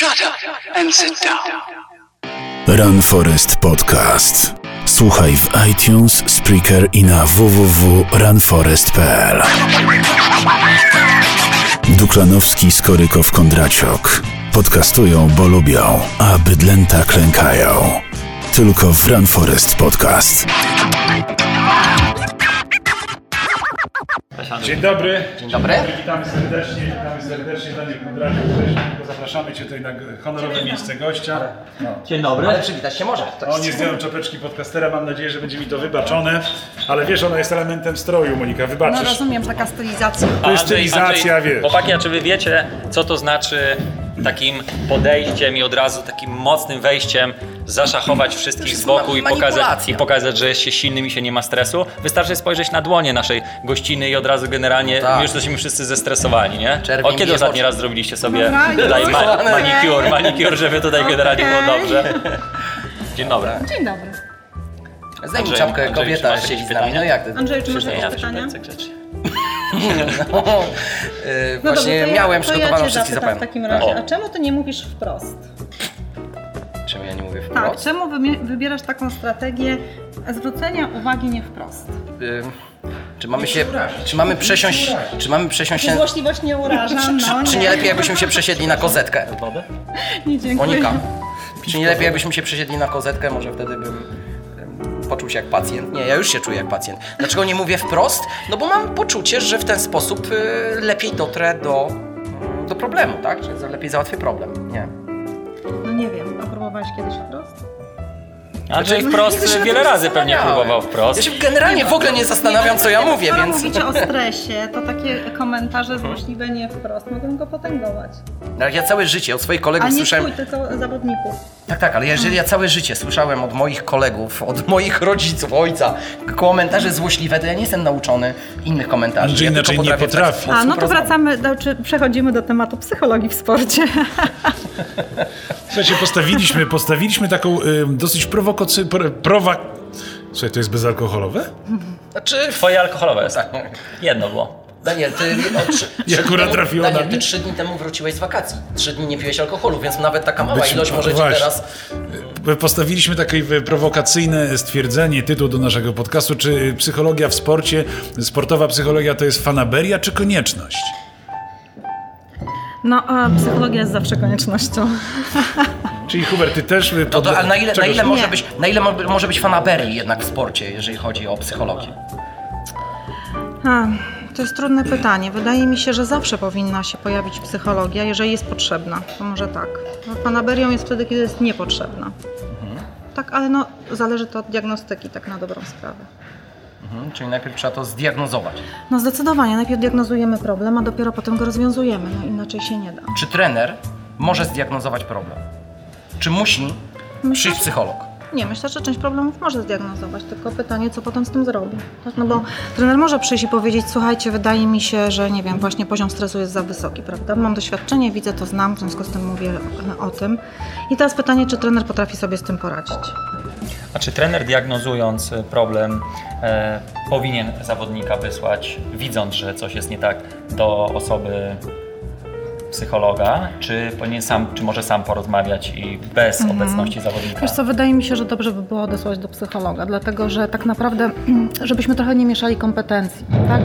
Shut up and sit down. Run Forest Podcast. Słuchaj w iTunes, Spreaker i na www.runforest.pl. Duklanowski, Skorykow, Kondraciok. Podcastują, bo lubią, a bydlęta klękają. Tylko w Run Forest Podcast. Dzień dobry. Dzień dobry. Witamy serdecznie, witamy serdecznie Daniel Kondraciuk. Zapraszamy Cię tutaj na honorowe miejsce gościa. Dzień dobry. Ale przywitać się może. To O, jest... nie zdjąłem czapeczki podcastera, mam nadzieję, że będzie mi to wybaczone. Ale wiesz, ona jest elementem stroju, Monika, No wybaczysz. rozumiem, taka stylizacja. To jest stylizacja, wiesz. Chłopaki, a czy wy wiecie, co to znaczy takim podejściem i od razu takim mocnym wejściem zaszachować wszystkich z boku i pokazać, i pokazać, że jest się silnym i się nie ma stresu? Wystarczy spojrzeć na dłonie naszej gościny i od razu generalnie Tak. my już jesteśmy wszyscy zestresowani, nie? Czerwień o kiedy ostatni raz zrobiliście sobie Dobra, tutaj ma, manikur, manikur, żeby tutaj generalnie było Okej. dobrze? Dzień dobry. Dzień dobry. Zdejmij czapkę, Andrzej, czy kobieta siedzi z nami. pytania? No jak ty? Andrzej, czy masz Nie, jakieś ja pytania? No, właśnie dobrze, to miałem ja, to przygotowaną ja wszystkie zapytam w takim razie, O. a czemu ty nie mówisz wprost? Czemu ja nie mówię Tak, wprost? czemu wymie- wybierasz taką strategię zwrócenia uwagi nie wprost? Czy mamy się, czy mamy przesiąść, czy mamy przesiąść się, Złośliwość nie uraża, no czy nie lepiej jakbyśmy się przesiedli na kozetkę? Nie, dziękuję. Monika, czy nie lepiej jakbyśmy się przesiedli na kozetkę? Może wtedy bym ym, poczuł się jak pacjent. Nie, ja już się czuję jak pacjent. Dlaczego nie mówię wprost? No bo mam poczucie, że w ten sposób y, lepiej dotrę do, do problemu, tak? Że lepiej załatwię problem. Nie. No nie wiem, a próbowałeś kiedyś wprost? Andrzej Nigdy wprost się nad wiele razy pewnie próbował wprost. Ja się generalnie w ogóle nie zastanawiam, co ja mówię, więc... mówicie o stresie, to takie komentarze złośliwe nie wprost mogą go potęgować. No, Jak ja całe życie od swoich A kolegów nie słyszałem... twój, tylko zawodników. Tak, tak, ale jeżeli ja całe życie słyszałem od moich kolegów, od moich rodziców, ojca, komentarze złośliwe, to ja nie jestem nauczony innych komentarzy. Andrzej ja inaczej nie potrafi. A no to wracamy, do, czy przechodzimy do tematu psychologii w sporcie. Słuchajcie, postawiliśmy, postawiliśmy taką y, dosyć prowokacyjną... Pro, prowa... Słuchaj, to jest bezalkoholowe? Znaczy, Twoje alkoholowe jest. Tak. Jedno było. Daniel, ty no, trzy, I trzy akurat dni- trafiło na Daniel, mnie. ty trzy dni temu wróciłeś z wakacji. Trzy dni nie piłeś alkoholu, więc nawet taka mała Być- ilość może ci właśnie. teraz... Y, Postawiliśmy takie prowokacyjne stwierdzenie, tytuł do naszego podcastu, czy psychologia w sporcie, sportowa psychologia to jest fanaberia, czy konieczność? No, a psychologia jest zawsze koniecznością. Czyli Hubert, ty też... y, No to, ale na ile, na ile, może być, na ile mo- może być fanaberii jednak w sporcie, jeżeli chodzi o psychologię? A, to jest trudne pytanie. Wydaje mi się, że zawsze powinna się pojawić psychologia, jeżeli jest potrzebna. To może tak. No, Fanaberią jest wtedy, kiedy jest niepotrzebna. Tak, ale no, zależy to od diagnostyki, tak na dobrą sprawę. Mhm, czyli najpierw trzeba to zdiagnozować. No zdecydowanie, najpierw diagnozujemy problem, a dopiero potem go rozwiązujemy. No inaczej się nie da. Czy trener może zdiagnozować problem? Czy musi przyjść psycholog? Nie, myślę, że część problemów może zdiagnozować, tylko pytanie, co potem z tym zrobi. Tak? No bo trener może przyjść i powiedzieć, słuchajcie, wydaje mi się, że nie wiem, właśnie poziom stresu jest za wysoki, prawda? Mam doświadczenie, widzę to, znam, w związku z tym mówię o tym. I teraz pytanie, czy trener potrafi sobie z tym poradzić? A czy trener diagnozując y, problem e, powinien zawodnika wysłać, widząc, że coś jest nie tak, do osoby psychologa, czy powinien sam, czy może sam porozmawiać i bez obecności zawodnika? Wiesz co, wydaje mi się, że dobrze by było odesłać do psychologa, dlatego że tak naprawdę, żebyśmy trochę nie mieszali kompetencji. Tak?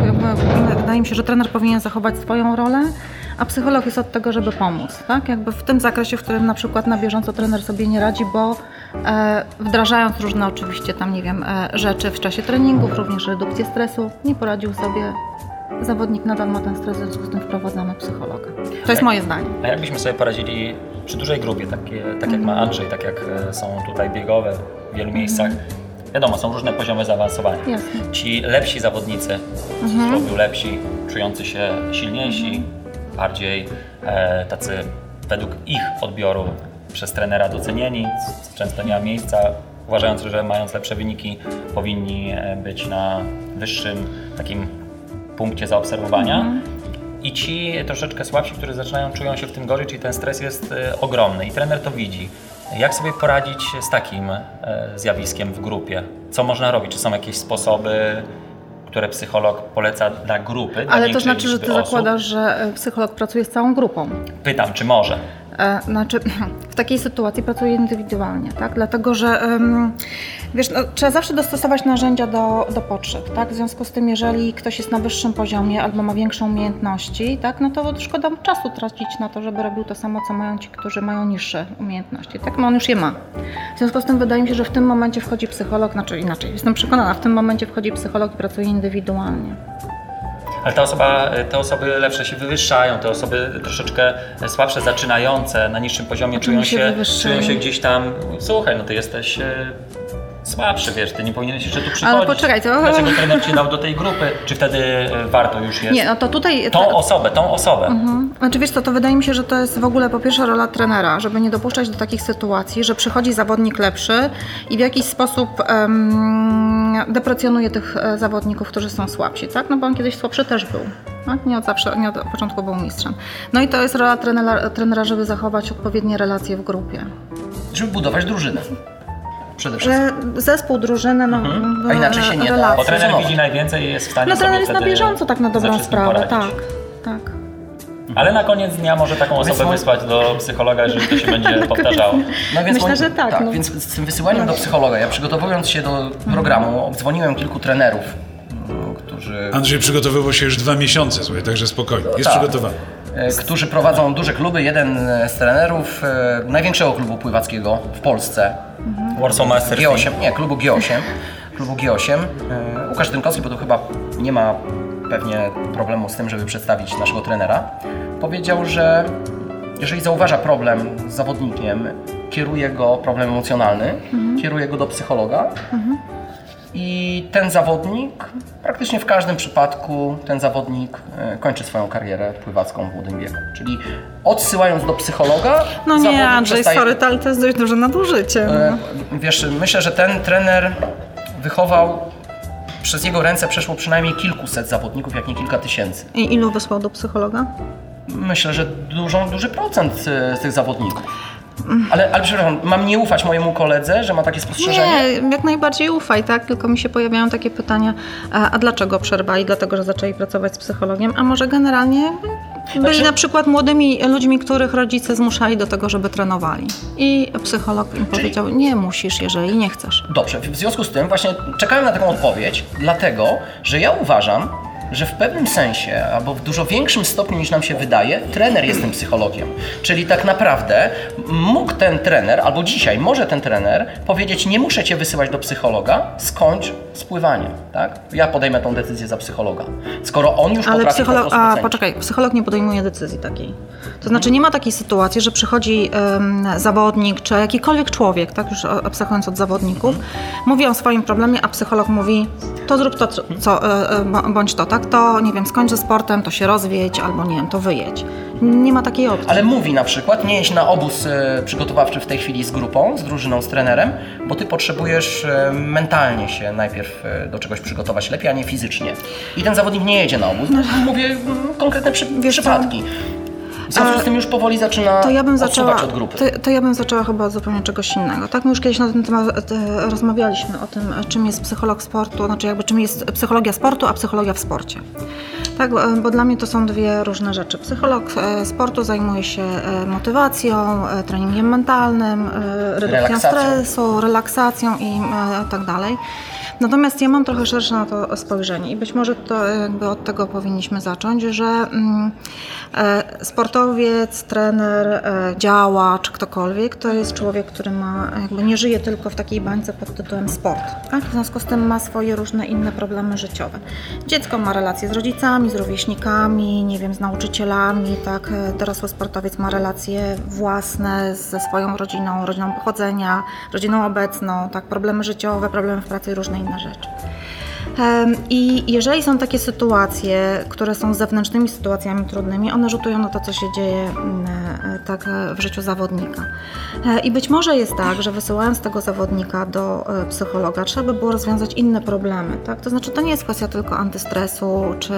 Wydaje mi się, że trener powinien zachować swoją rolę, a psycholog jest od tego, żeby pomóc. Tak? Jakby w tym zakresie, w którym na przykład na bieżąco trener sobie nie radzi, bo e, wdrażając różne oczywiście tam, nie wiem, e, rzeczy w czasie treningów, również redukcję stresu, nie poradził sobie. Zawodnik nadal ma ten stres, w związku z tym wprowadzamy psychologa. To jest moje zdanie. A jak byśmy sobie poradzili przy dużej grupie, takie, tak jak ma Andrzej, tak jak e, są tutaj biegowe w wielu miejscach? Wiadomo, są różne poziomy zaawansowania. Jasne. Ci lepsi zawodnicy, cudzysłowie lepsi, czujący się silniejsi, bardziej e, tacy według ich odbioru przez trenera docenieni, często nie ma miejsca, uważając, że mając lepsze wyniki powinni e, być na wyższym takim punkcie zaobserwowania. I ci troszeczkę słabsi, którzy zaczynają, czują się w tym gorzej, czyli ten stres jest e, ogromny i trener to widzi. Jak sobie poradzić z takim e, zjawiskiem w grupie? Co można robić? Czy są jakieś sposoby, które psycholog poleca dla grupy? Dla Ale to znaczy, że ty osób? zakładasz, że psycholog pracuje z całą grupą. Pytam, czy może? E, Znaczy, w takiej sytuacji pracuję indywidualnie, tak? Dlatego, że wiesz, no, trzeba zawsze dostosować narzędzia do, do potrzeb, tak? W związku z tym, jeżeli ktoś jest na wyższym poziomie albo ma większe umiejętności, tak? No to szkoda mu czasu tracić na to, żeby robił to samo, co mają ci, którzy mają niższe umiejętności, tak? No on już je ma. W związku z tym wydaje mi się, że w tym momencie wchodzi psycholog, znaczy inaczej, jestem przekonana, w tym momencie wchodzi psycholog i pracuje indywidualnie. Ale ta osoba, te osoby lepsze się wywyższają, te osoby troszeczkę słabsze, zaczynające na niższym poziomie czują się się, czują się gdzieś tam, słuchaj, no ty jesteś e, słabszy, wiesz, ty nie powinieneś jeszcze tu przychodzić. poczekaj, to- Dlaczego trener cię dał do tej grupy? Czy wtedy e, warto już jest? Nie, no to tutaj... Tą osobę, tą osobę. Mhm. Znaczy wiesz co, to wydaje mi się, że to jest w ogóle po pierwsze rola trenera, żeby nie dopuszczać do takich sytuacji, że przychodzi zawodnik lepszy i w jakiś sposób em, deprecjonuje tych e, zawodników, którzy są słabsi, tak? No bo on kiedyś słabszy też był. Tak? Nie od zawsze, nie od początku był mistrzem. No i to jest rola trenera, trenera żeby zachować odpowiednie relacje w grupie. Żeby budować drużynę. Przede wszystkim. Zespół, drużynę, no, A inaczej się nie da. relacje. Bo trener widzi najwięcej i jest w stanie No trener jest na bieżąco tak na dobrą sprawę, tak, tak. Ale na koniec dnia może taką osobę Wysłać- wysłać do psychologa, jeżeli to się będzie powtarzało. No więc Myślę, że tak, no. Więc z tym wysyłaniem do psychologa, ja przygotowując się do programu, obdzwoniłem kilku trenerów, mm, którzy, Andrzej przygotowywał się już dwa miesiące, słuchaj, także spokojnie. Jest Tak. przygotowany. e, którzy prowadzą duże kluby. Jeden z trenerów e, największego klubu pływackiego w Polsce, Warsaw Masters Team. G8, nie, klubu G8, klubu G8. E, Łukasz Tynkowski, bo to chyba nie ma pewnie problemu z tym, żeby przedstawić naszego trenera, powiedział, że jeżeli zauważa problem z zawodnikiem, kieruje go, problem emocjonalny, kieruje go do psychologa i ten zawodnik, praktycznie w każdym przypadku ten zawodnik e, kończy swoją karierę pływacką w młodym wieku. Czyli odsyłając do psychologa, No nie, Andrzej, przestaje- sorry, to, ale to jest dość duże nadużycie. E, Wiesz, myślę, że ten trener wychował, przez jego ręce przeszło przynajmniej kilkuset zawodników, jak nie kilka tysięcy. I ilu wysłał do psychologa? Myślę, że dużą, duży procent e, z tych zawodników. Ale, ale przepraszam, mam nie ufać mojemu koledze, że ma takie spostrzeżenie? Nie, jak najbardziej ufaj, tak? Tylko mi się pojawiają takie pytania, a, a dlaczego przerwali? Dlatego, że zaczęli pracować z psychologiem, a może generalnie byli Znaczy- na przykład młodymi ludźmi, których rodzice zmuszali do tego, żeby trenowali. I psycholog im powiedział, nie musisz, jeżeli nie chcesz. Dobrze, w związku z tym właśnie czekałem na taką odpowiedź, dlatego, że ja uważam, że w pewnym sensie, albo w dużo większym stopniu niż nam się wydaje, trener jest tym psychologiem. Czyli tak naprawdę mógł ten trener, albo dzisiaj może ten trener powiedzieć, nie muszę cię wysyłać do psychologa, skończ z pływaniem, tak? Ja podejmę tą decyzję za psychologa. Skoro on już Ale potrafi psycholog, a poczekaj, psycholog nie podejmuje decyzji takiej. To znaczy nie ma takiej sytuacji, że przychodzi zawodnik, czy jakikolwiek człowiek, tak już abstrahując od zawodników, mówi o swoim problemie, a psycholog mówi, to zrób to, co, e, e, bądź to, tak, to nie wiem, skończ ze sportem, to się rozwiedź, albo nie wiem, to wyjedź. Nie ma takiej opcji. Ale mówi na przykład, nie jeźdź na obóz e, przygotowawczy w tej chwili z grupą, z drużyną, z trenerem, bo ty potrzebujesz e, mentalnie się najpierw e, do czegoś przygotować lepiej, a nie fizycznie. I ten zawodnik nie jedzie na obóz. Mówię mm, konkretne przy, Wiesz co? przypadki. W związku z tym już powoli zaczyna To ja bym zaczęła, od grupy. to, to ja bym zaczęła chyba od zupełnie czegoś innego. Tak, my już kiedyś na ten temat e, rozmawialiśmy o tym, e, czym jest psycholog sportu, znaczy jakby czym jest psychologia sportu, a psychologia w sporcie. Tak, e, bo dla mnie to są dwie różne rzeczy. Psycholog e, sportu zajmuje się e, motywacją, e, treningiem mentalnym, e, redukcją stresu, relaksacją i e, tak dalej. Natomiast ja mam trochę szersze na to spojrzenie i być może to jakby od tego powinniśmy zacząć, że mm, e, sportowiec, trener, e, działacz, ktokolwiek to jest człowiek, który ma, jakby nie żyje tylko w takiej bańce pod tytułem sport. Tak? W związku z tym ma swoje różne inne problemy życiowe. Dziecko ma relacje z rodzicami, z rówieśnikami, nie wiem, z nauczycielami, tak? E, Dorosły sportowiec ma relacje własne ze swoją rodziną, rodziną pochodzenia, rodziną obecną, tak? Problemy życiowe, problemy w pracy i różne rzeczy. Em, I jeżeli są takie sytuacje, które są zewnętrznymi sytuacjami trudnymi, one rzutują na to, co się dzieje mm, e, tak e, w życiu zawodnika. E, I być może jest tak, że wysyłając tego zawodnika do psychologa, trzeba by było rozwiązać inne problemy. Tak? To znaczy, to nie jest kwestia tylko antystresu czy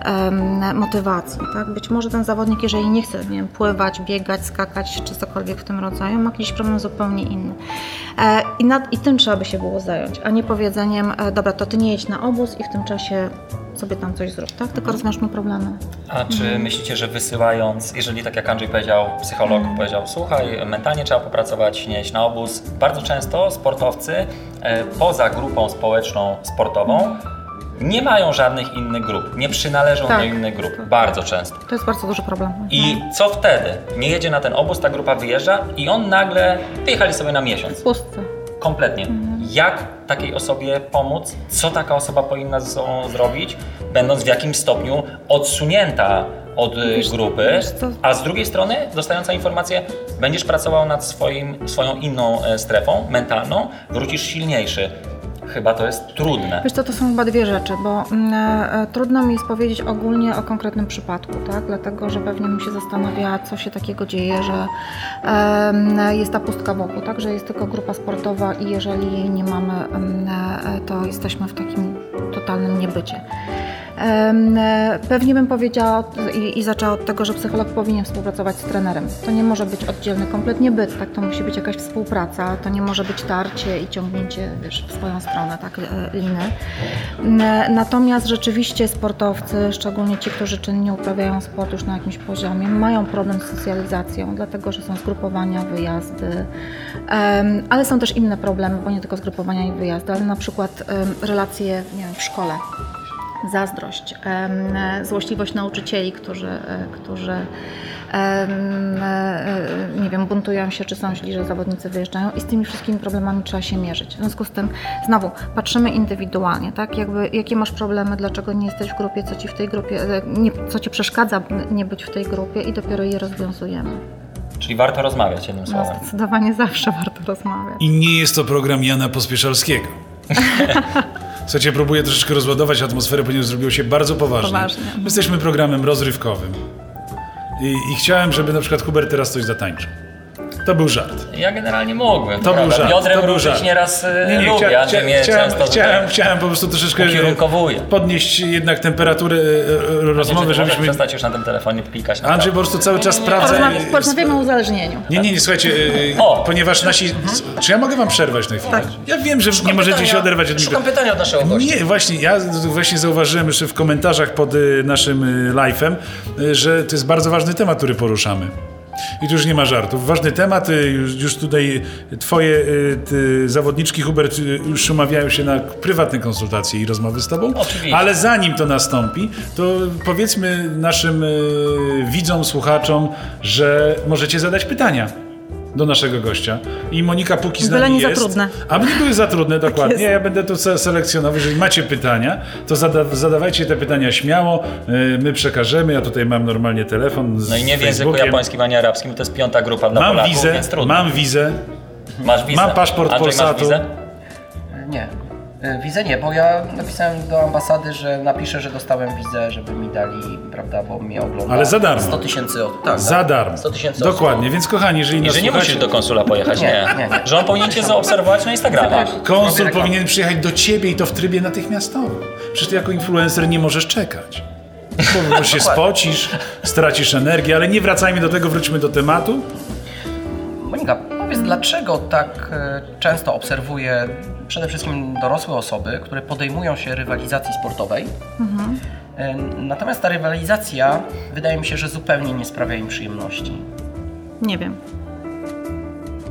em, motywacji. Tak? Być może ten zawodnik, jeżeli nie chce nie wiem, pływać, biegać, skakać czy cokolwiek w tym rodzaju, ma jakiś problem zupełnie inny. I, nad, I tym trzeba by się było zająć, a nie powiedzeniem, dobra, to ty nie jedź na na obóz i w tym czasie sobie tam coś zrób, tak? Tylko rozwiążmy problemy. A czy myślicie, że wysyłając, jeżeli tak jak Andrzej powiedział, psycholog powiedział, słuchaj, mentalnie trzeba popracować, nie iść na obóz, bardzo często sportowcy e, poza grupą społeczną sportową nie mają żadnych innych grup, nie przynależą Tak. do innych grup, bardzo często. To jest bardzo duży problem. I co wtedy? Nie jedzie na ten obóz, ta grupa wyjeżdża i on nagle wyjechali sobie na miesiąc. W pustce. Kompletnie. Jak takiej osobie pomóc? Co taka osoba powinna ze sobą zrobić, będąc w jakimś stopniu odsunięta od y, Wiesz- grupy, wiesz co? a z drugiej strony dostająca informację, będziesz pracował nad swoim, swoją inną e, strefą mentalną, wrócisz silniejszy. Chyba to jest trudne. Wiesz co, to są chyba dwie rzeczy, bo mm, e, trudno mi jest powiedzieć ogólnie o konkretnym przypadku, tak? Dlatego, że pewnie bym się zastanawiała, co się takiego dzieje, że jest ta pustka wokół, tak? Że jest tylko grupa sportowa i jeżeli jej nie mamy, em, e, to jesteśmy w takim totalnym niebycie. E, Pewnie bym powiedziała i, i zaczęła od tego, że psycholog powinien współpracować z trenerem. To nie może być oddzielny kompletnie byt, tak? To musi być jakaś współpraca, to nie może być tarcie i ciągnięcie wiesz, w swoją stronę, tak, e, liny. N- Natomiast rzeczywiście sportowcy, szczególnie ci, którzy czynnie uprawiają sport już na jakimś poziomie, mają problem z socjalizacją, dlatego że są zgrupowania, wyjazdy, ale są też inne problemy, bo nie tylko zgrupowania i wyjazdy, ale na przykład relacje nie wiem, w szkole zazdrość, złośliwość nauczycieli, którzy, e, którzy e, e, nie wiem, buntują się, czy są źli, że zawodnicy wyjeżdżają i z tymi wszystkimi problemami trzeba się mierzyć. W związku z tym, znowu, patrzymy indywidualnie, tak? Jakby, jakie masz problemy, dlaczego nie jesteś w grupie, co ci w tej grupie, nie, co ci przeszkadza nie być w tej grupie i dopiero je rozwiązujemy. Czyli warto rozmawiać jednym No, słowem. zdecydowanie zawsze warto rozmawiać. I nie jest to program Jana Pospieszalskiego. Słuchajcie, próbuję troszeczkę rozładować atmosferę, ponieważ zrobiło się bardzo poważnie. Poważnie. My jesteśmy programem rozrywkowym. I, I chciałem, żeby na przykład Hubert teraz coś zatańczył. To był żart. Ja generalnie mógłbym. To był prawda? żart. Biodrem to był żart. nieraz e, Nie, nie, lubię, chcia, chcia, chciałem, często chciałem, chciałem po prostu troszeczkę ukierunkowuje. podnieść jednak temperaturę e, e, rozmowy, żebyśmy... przestać już na tym telefonie klikać. na Andrzej po prostu cały czas sprawdza... Porozmawiamy, o uzależnieniu. Nie, nie, nie, słuchajcie, e, O! ponieważ nasi... Czy ja mogę wam przerwać na chwilę? Ja wiem, że nie możecie się oderwać od Szukam pytania od naszego gościa. Nie, właśnie, ja właśnie zauważyłem jeszcze w komentarzach pod naszym live'em, że to jest bardzo ważny temat, który poruszamy. I tu już nie ma żartów. Ważny temat, y, już, już tutaj twoje y, ty, zawodniczki, Hubert, y, już umawiają się na prywatne konsultacje i rozmowy z tobą. Oczywiście. Ale zanim to nastąpi, to powiedzmy naszym y, widzom, słuchaczom, że możecie zadać pytania do naszego gościa. I Monika póki z Byle nami nie za jest. trudne. Aby nie były za trudne, dokładnie. jest. Ja będę tu se- selekcjonował. Jeżeli macie pytania, to zada zadawajcie te pytania śmiało. y, My przekażemy. Ja tutaj mam normalnie telefon z No i nie w języku japońskim ani arabskim, to jest piąta grupa dla Mam Polaków, wizę, więc trudno. mam wizę. Masz wizę? mam paszport Andrzej, Polsatu. Masz wizę? Nie. E, Wizę nie, bo ja napisałem do ambasady, że napiszę, że dostałem wizę, żeby mi dali, prawda, bo mnie ogląda. Ale za darmo. 100 tysięcy od... tak, Za tak. darmo. 100 tysięcy osób. Dokładnie, więc kochani, jeżeli nas że nie musisz do konsula pojechać, Nie, nie. nie, nie. Że on powinien cię zaobserwować na Instagramie. konsul powinien przyjechać do ciebie i to w trybie natychmiastowym. Przecież ty jako influencer nie możesz czekać. Bo, bo się spocisz, stracisz energię, ale nie wracajmy do tego, wróćmy do tematu. Monika, powiedz, dlaczego tak e, często obserwuję przede wszystkim dorosłe osoby, które podejmują się rywalizacji sportowej, E, natomiast ta rywalizacja wydaje mi się, że zupełnie nie sprawia im przyjemności. Nie wiem.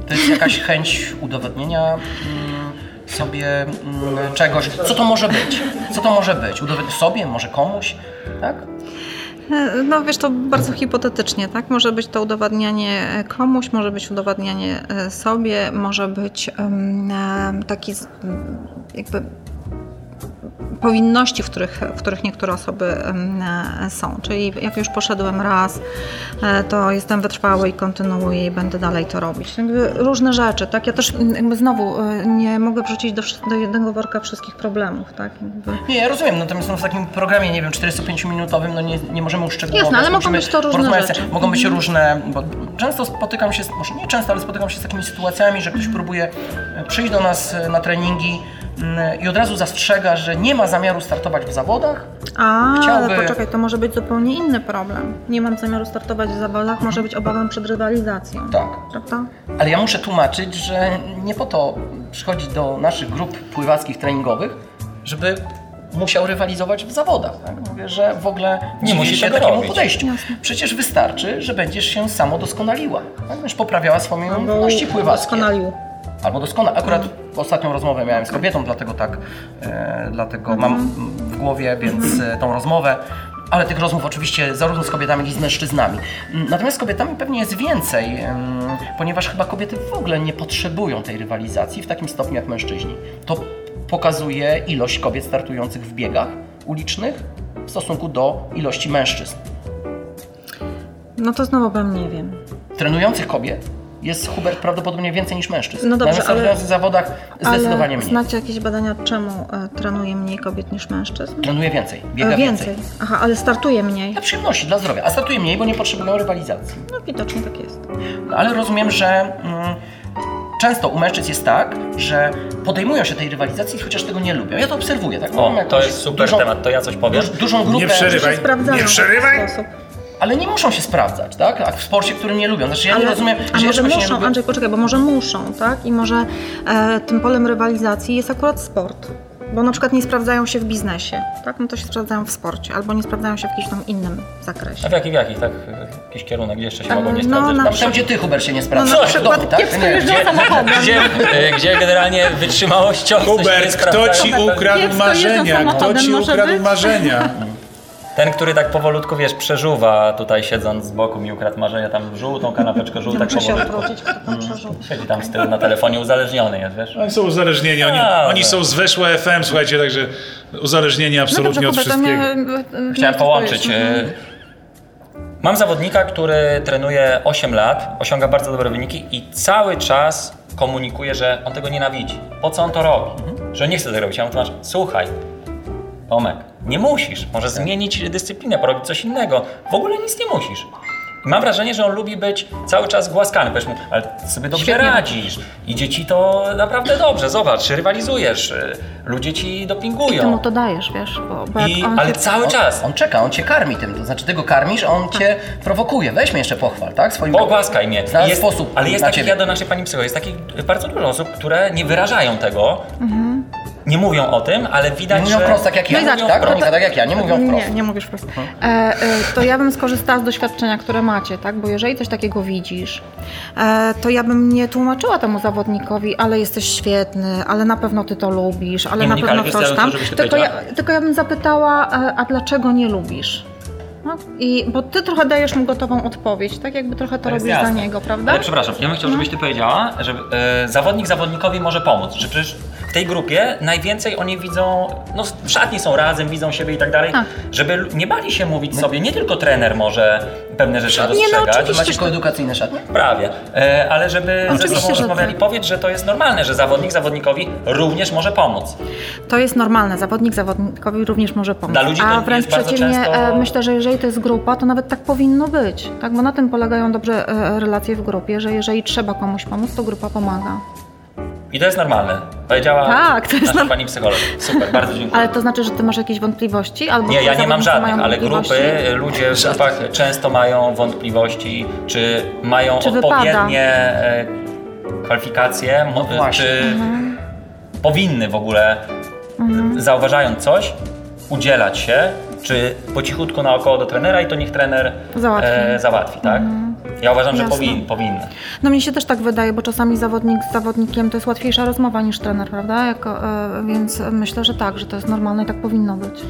To jest jakaś chęć udowodnienia mm, sobie mm, czegoś. Co to może być? Co to może być? Udowodnić sobie, może komuś? Tak? E, No wiesz, to bardzo hipotetycznie, tak? Może być to udowadnianie komuś, może być udowadnianie e, sobie, może być e, taki jakby powinności, w których, w których niektóre osoby e, są. Czyli jak już poszedłem raz, e, to jestem wytrwały i kontynuuję i będę dalej to robić. Różne rzeczy, tak? Ja też jakby znowu e, nie mogę wrzucić do, do jednego worka wszystkich problemów, tak? Nie, ja rozumiem, natomiast no, w takim programie, nie wiem, 45-minutowym, no nie, nie możemy uszczegółowiać. Jasne, ale mogą być to różne rzeczy. Mhm. Mogą być różne, bo często spotykam się, może nie często, ale spotykam się z takimi sytuacjami, że ktoś próbuje przyjść do nas na treningi i od razu zastrzega, że nie ma zamiaru startować w zawodach, A, Chciałby- ale poczekaj, to może być zupełnie inny problem. Nie mam zamiaru startować w zawodach, może być obawą przed rywalizacją. tak. Prawda? Ale ja muszę tłumaczyć, że nie po to przychodzi do naszych grup pływackich treningowych, żeby musiał rywalizować w zawodach. Tak? Mówię, że w ogóle Nie musi się tego takiemu robić. podejściu. Przecież wystarczy, że będziesz się samo doskonaliła. Tak? Będziesz poprawiała swoje umiejętności pływackie. doskonalił. Albo doskonale. Akurat ostatnią rozmowę miałem z kobietą, dlatego tak, e, dlatego mam w głowie więc e, tą rozmowę. Ale tych rozmów oczywiście zarówno z kobietami, jak i z mężczyznami. Natomiast z kobietami pewnie jest więcej, ponieważ chyba kobiety w ogóle nie potrzebują tej rywalizacji w takim stopniu jak mężczyźni. To pokazuje ilość kobiet startujących w biegach ulicznych w stosunku do ilości mężczyzn. No to znowu bym nie wiem. Trenujących kobiet jest Hubert prawdopodobnie więcej niż mężczyzn. No dobrze, ale- w zawodach zdecydowanie Ale mniej. znacie jakieś badania, czemu e, trenuje mniej kobiet niż mężczyzn? Trenuje więcej, biega E, więcej. więcej. Aha, ale startuje mniej. Dla przyjemności, dla zdrowia. A startuje mniej, bo nie potrzebują rywalizacji. No widocznie tak jest. No, ale rozumiem, że mm, często u mężczyzn jest tak, że podejmują się tej rywalizacji, chociaż tego nie lubią. Ja to obserwuję. Tak? O, to jest super dużą, temat, to ja coś powiem. Duż, dużą grupę, Nie przerywaj. Nie przerywaj! Ale nie muszą się sprawdzać, tak? A w sporcie, który nie lubią. Znaczy ja nie rozumiem, a że może muszą, lubię. Andrzej, poczekaj, bo może muszą, tak? I może e, tym polem rywalizacji jest akurat sport. Bo na przykład nie sprawdzają się w biznesie, tak? No to się sprawdzają w sporcie, albo nie sprawdzają się w jakimś tam innym zakresie. A w jakich, w jakich, tak? Jakiś kierunek, gdzie jeszcze się mogą nie no, sprawdzać? na Na przykład, gdzie ty, Hubert, się nie sprawdzasz? No na przykład domu, tak? Nie. Gdzie, gdzie, e, gdzie generalnie nie Hubert, kto ci ukradł marzenia? Kto ci ukradł marzenia? Ten, który tak powolutku, wiesz, przeżuwa tutaj siedząc z boku mi ukradł marzenia, tam żółtą kanapeczkę żółtą, tak się powolutku. odwrócić, kto tam przeżył. Siedzi tam z tyłu na telefonie uzależniony jest, wiesz? Oni są uzależnieni, oni, A, oni tak. są z Weszła FM, słuchajcie, także uzależnieni No absolutnie dobrze, od to wszystkiego. e, Chciałem połączyć. e, Mam zawodnika, który trenuje 8 lat, osiąga bardzo dobre wyniki i cały czas komunikuje, że on tego nienawidzi. Po co on to robi? Że nie chce tego robić. Ja mu tłumaczę, słuchaj, Tomek, nie musisz. Możesz zmienić dyscyplinę, porobić coś innego. W ogóle nic nie musisz. I mam wrażenie, że on lubi być cały czas głaskany. Powiesz mu, ale ty sobie dobrze Świetnie. radzisz. Idzie ci to naprawdę dobrze. Zobacz, rywalizujesz. Ludzie ci dopingują. Ty mu to dajesz, wiesz, bo, bo I, on ale cię- cały czas. On czeka, on cię karmi tym, to znaczy ty go karmisz, on cię prowokuje. Weź mnie jeszcze pochwal, tak? Swoim Pogłaskaj mnie. Znalazł Jest, sposób ale jest takich, ciebie. ja do naszej pani psycho, jest takich bardzo dużo osób, które nie wyrażają tego, nie mówią o tym, ale widać, Nie mówią że... wprost tak jak ja, No i zobacz, tak? to- Monika, tak jak ja, nie mówią wprost. Nie, nie mówisz wprost. E, e, to ja bym skorzystała z doświadczenia, które macie, tak? Bo jeżeli coś takiego widzisz, e, to ja bym nie tłumaczyła temu zawodnikowi, ale jesteś świetny, ale na pewno ty to lubisz, ale Nie, na Monika, pewno ale coś tam. Tylko ja, tylko ja bym zapytała, e, a dlaczego nie lubisz? No, i, bo ty trochę dajesz mu gotową odpowiedź, tak jakby trochę to To jest robisz za jasne. niego, prawda? Ale przepraszam, ja bym chciał, żebyś ty powiedziała, że e, zawodnik zawodnikowi może pomóc. Że przecież w tej grupie najwięcej oni widzą, no w szatni są razem, widzą siebie i tak dalej, Tak. żeby nie bali się mówić sobie, nie tylko trener może pewne rzeczy Nie, no, dostrzegać. oczywiście. Macie koedukacyjne szatnie? Prawie, e, ale żeby ze Oczywiście, sobą że rozmawiali, tak. powiedz, że to jest normalne, że zawodnik zawodnikowi również może pomóc. To jest normalne. Zawodnik zawodnikowi również może pomóc. Dla ludzi A wręcz przeciwnie, często- e, myślę, że jeżeli to jest grupa, to nawet tak powinno być. Tak? Bo na tym polegają dobrze e, relacje w grupie, że jeżeli trzeba komuś pomóc, to grupa pomaga. I to jest normalne. Powiedziała Tak, to jest nasza norm- pani psycholog. Super, bardzo dziękuję. Ale to znaczy, że ty masz jakieś wątpliwości? Albo Nie, ja nie mam żadnych, ale grupy, ludzie w grupach często mają wątpliwości, czy mają Czy wypada? odpowiednie e, kwalifikacje, No właśnie. czy Mhm. powinny w ogóle, zauważając coś, udzielać się, czy po cichutku naokoło do trenera i to niech trener Załatwi. e, załatwi tak? Ja uważam, że Jasne. powin, powinny. No mnie się też tak wydaje, bo czasami zawodnik z zawodnikiem to jest łatwiejsza rozmowa niż trener, prawda? Jako, e, więc myślę, że tak, że to jest normalne i tak powinno być.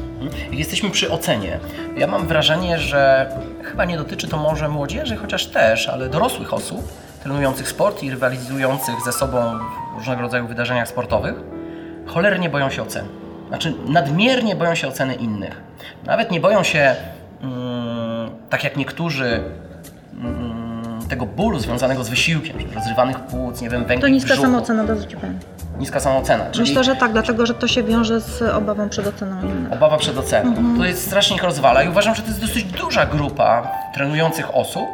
Jesteśmy przy ocenie. Ja mam wrażenie, że chyba nie dotyczy to może młodzieży, chociaż też, ale dorosłych osób trenujących sport i rywalizujących ze sobą w różnego rodzaju wydarzeniach sportowych, cholernie boją się oceny. Znaczy nadmiernie boją się oceny innych. Nawet nie boją się, mm, tak jak niektórzy, mm, tego bólu związanego z wysiłkiem, rozrywanych płuc, nie wiem, To węgli w niska brzuchu. samoocena, dosyć ci powiem. Niska samoocena. Czyli Myślę, że tak, dlatego że to się wiąże z obawą przed oceną innych. Obawa przed oceną. Mhm. To jest strasznie ich rozwala i uważam, że to jest dosyć duża grupa trenujących osób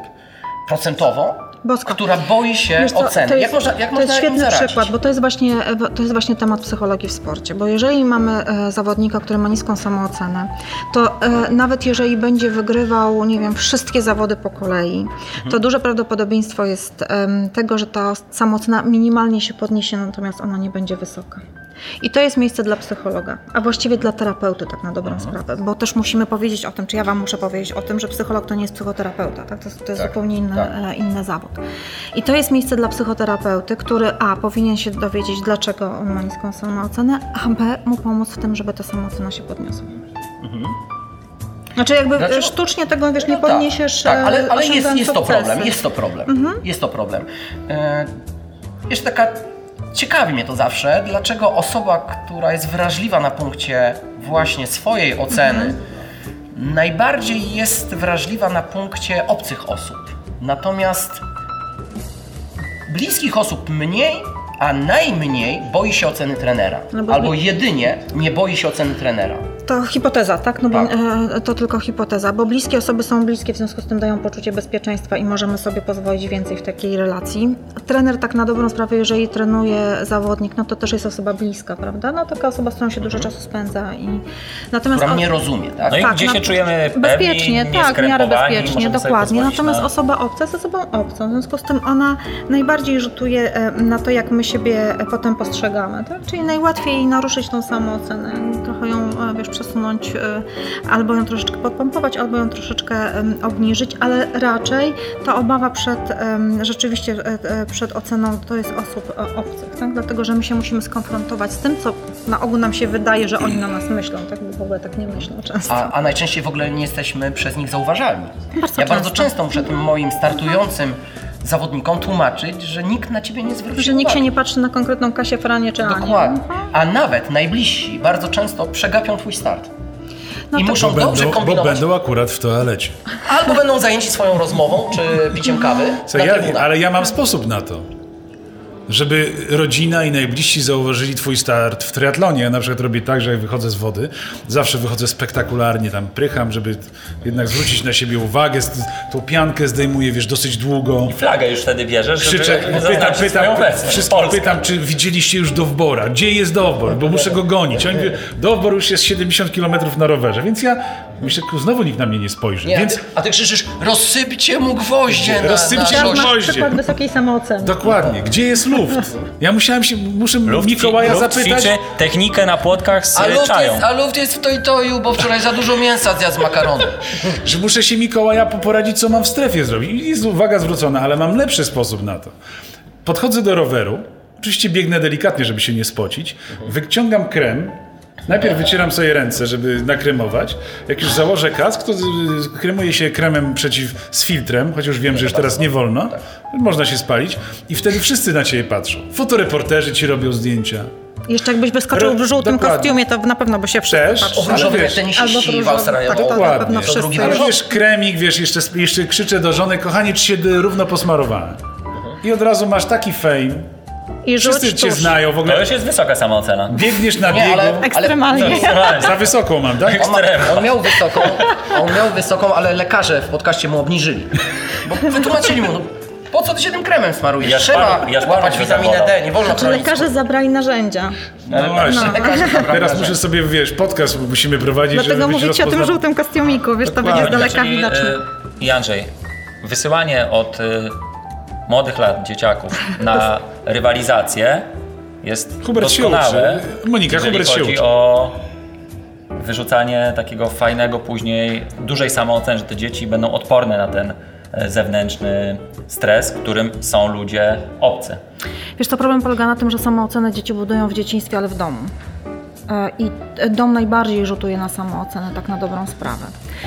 procentowo, Bosko. która boi się Wiesz co, oceny. To jest, jak można, jak to jest świetny zaradzić? przykład, bo to jest, właśnie, to jest właśnie temat psychologii w sporcie. Bo jeżeli mamy e, zawodnika, który ma niską samoocenę, to e, nawet jeżeli będzie wygrywał, nie wiem, wszystkie zawody po kolei, to duże prawdopodobieństwo jest tego, że ta samoocena minimalnie się podniesie, natomiast ona nie będzie wysoka. I to jest miejsce dla psychologa, a właściwie dla terapeuty tak na dobrą sprawę, bo też musimy powiedzieć o tym, czy ja Wam muszę powiedzieć o tym, że psycholog to nie jest psychoterapeuta, tak? to, jest- to jest Tak, zupełnie inny, tak. e, inny zawód. I to jest miejsce dla psychoterapeuty, który a, powinien się dowiedzieć, dlaczego on ma niską samoocenę, a b, mu pomóc w tym, żeby ta samoocena się podniosła. Znaczy jakby Dlaczego? e, sztucznie tego, wiesz, nie No tak, podniesiesz Tak, ale, e, ale jest, jest to problem, jest to problem. Jest to problem. E, jeszcze taka, ciekawi mnie to zawsze, dlaczego osoba, która jest wrażliwa na punkcie właśnie swojej oceny, najbardziej jest wrażliwa na punkcie obcych osób. Natomiast bliskich osób mniej, a najmniej boi się oceny trenera. No bo Albo jedynie nie boi się oceny trenera. To hipoteza, tak? No bo Tak. e, to tylko hipoteza, bo bliskie osoby są bliskie, w związku z tym dają poczucie bezpieczeństwa i możemy sobie pozwolić więcej w takiej relacji. Trener tak na dobrą sprawę, jeżeli trenuje zawodnik, no to też jest osoba bliska, prawda? No taka osoba, z którą się dużo czasu spędza i natomiast Która mnie rozumie, tak? No i tak, gdzie no, się czujemy pewni, Bezpiecznie, tak, w miarę bezpiecznie, dokładnie. Natomiast na- osoba obca jest osobą obcą, w związku z tym ona najbardziej rzutuje e, na to, jak my siebie e, potem postrzegamy, tak? Czyli najłatwiej naruszyć tą samoocenę, trochę ją, wiesz, przesunąć, e, albo ją troszeczkę podpompować, albo ją troszeczkę obniżyć, ale raczej ta obawa przed, rzeczywiście e, e, przed oceną to jest osób obcych, tak? Dlatego, że my się musimy skonfrontować z tym, co na ogół nam się wydaje, że oni na nas myślą, tak? Bo w ogóle tak nie myślą często. A, a najczęściej w ogóle nie jesteśmy przez nich zauważalni. Bardzo ja bardzo często. często muszę tym moim startującym zawodnikom tłumaczyć, że nikt na ciebie nie zwróci Że nikt się uwagi. nie patrzy na konkretną Kasię Franie czy Anię. Dokładnie. A nawet najbliżsi bardzo często przegapią twój start. No I to- muszą Bo dobrze będą, bo kombinować. będą akurat w toalecie. Albo będą zajęci swoją rozmową, czy piciem kawy Co, na ja, ale ja mam sposób na to. Żeby rodzina i najbliżsi zauważyli twój start w triatlonie. Ja na przykład robię tak, że jak wychodzę z wody, zawsze wychodzę spektakularnie, tam prycham, żeby jednak zwrócić na siebie uwagę, tą piankę zdejmuję, wiesz, dosyć długo. Flagę już wtedy bierzesz, żeby Krzyczę, pytam, swoją pytam, wszystkich Polskę. pytam, czy widzieliście już Dowbora? Gdzie jest Dowbor? Bo muszę go gonić. Oni mówią, Dowbor już jest 70 km na rowerze, więc ja myślę, ku, znowu nikt na mnie nie spojrzy. Nie, więc a, ty, a ty krzyczysz, rozsypcie mu gwoździe na, Rozsypcie na mu gwoździe. przykład wysokiej samooceny. dokładnie, gdzie jest luft? Ja musiałem się, muszę Luft, Mikołaja luft zapytać. ćwiczy technikę na płotkach z A luft, czają. jest, a luft jest w toj-toju, bo wczoraj za dużo mięsa zjadł z makaronu. że muszę się Mikołaja po- poradzić, co mam w strefie zrobić. I jest uwaga zwrócona, ale mam lepszy sposób na to. Podchodzę do roweru, oczywiście biegnę delikatnie, żeby się nie spocić, wyciągam krem, najpierw wycieram sobie ręce, żeby nakremować. Jak już założę kask, to kremuję się kremem przeciw, z filtrem, chociaż wiem, że już teraz nie wolno, można się spalić i wtedy wszyscy na ciebie patrzą. Fotoreporterzy ci robią zdjęcia. Jeszcze jakbyś wyskoczył w żółtym dokładnie. kostiumie, to na pewno by się wszyscy Też, Różowy wiesz, tenisiści Albo w Australii. tak. Dokładnie. na pewno To wszyscy. drugi wiesz, kremik, wiesz, jeszcze, jeszcze krzyczę do żony, kochanie, czy się równo posmarowałem. I od razu masz taki fame. I rzuć Wszyscy cię tusz. znają, w To ogóle już jest wysoka samoocena. biegniesz na biegu. ale- Ekstremalnie. Za wysoką mam, tak? On, ma, on miał wysoką, on miał wysoką, ale lekarze w podcaście mu obniżyli. Bo wytłumaczyli mu, no, po co ty się tym kremem smarujesz? Ja Trzeba ja łapać witaminę. D, nie wolno Znaczy chronić. lekarze zabrali narzędzia. No właśnie. Zabrali Teraz muszę sobie, wiesz, podcast musimy prowadzić, Dlatego żeby mówicie o tym żółtym kostiumiku, wiesz, to będzie z daleka widoczne. y, I Andrzej, wysyłanie od y, młodych lat dzieciaków na rywalizację jest Hubert się doskonałe, uczy. Monika, jeżeli Hubert się chodzi uczy. o wyrzucanie takiego fajnego później, dużej samooceny, że te dzieci będą odporne na ten e, zewnętrzny stres, którym są ludzie obcy. Wiesz, to problem polega na tym, że samoocenę dzieci budują w dzieciństwie, ale w domu. E, I dom najbardziej rzutuje na samoocenę, tak na dobrą sprawę.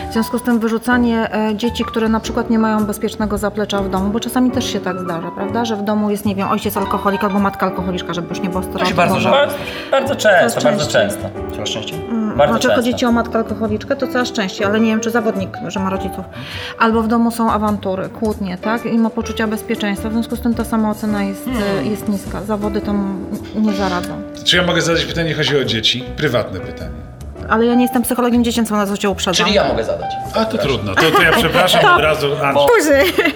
W związku z tym wyrzucanie e, dzieci, które na przykład nie mają bezpiecznego zaplecza w domu, bo czasami też się tak zdarza, prawda, że w domu jest, nie wiem, ojciec alkoholik albo matka alkoholiczka, żeby już nie było To się bardzo. Bardzo, bardzo często, bardzo często. Coraz częściej. Bardzo Znaczy często. chodzi ci o matkę alkoholiczkę, to coraz częściej, ale nie wiem, czy zawodnik, że ma rodziców. Albo w domu są awantury, kłótnie, tak? I ma poczucia bezpieczeństwa, w związku z tym ta samoocena jest, e, jest niska. Zawody tam nie zaradzą. Czy ja mogę zadać pytanie, chodzi o dzieci? Prywatne pytanie. Ale ja nie jestem psychologiem dziecięcym, na co cię uprzedzam. Czyli ja mogę zadać. A to trudno, to, to ja przepraszam od razu. Andrzej. Później.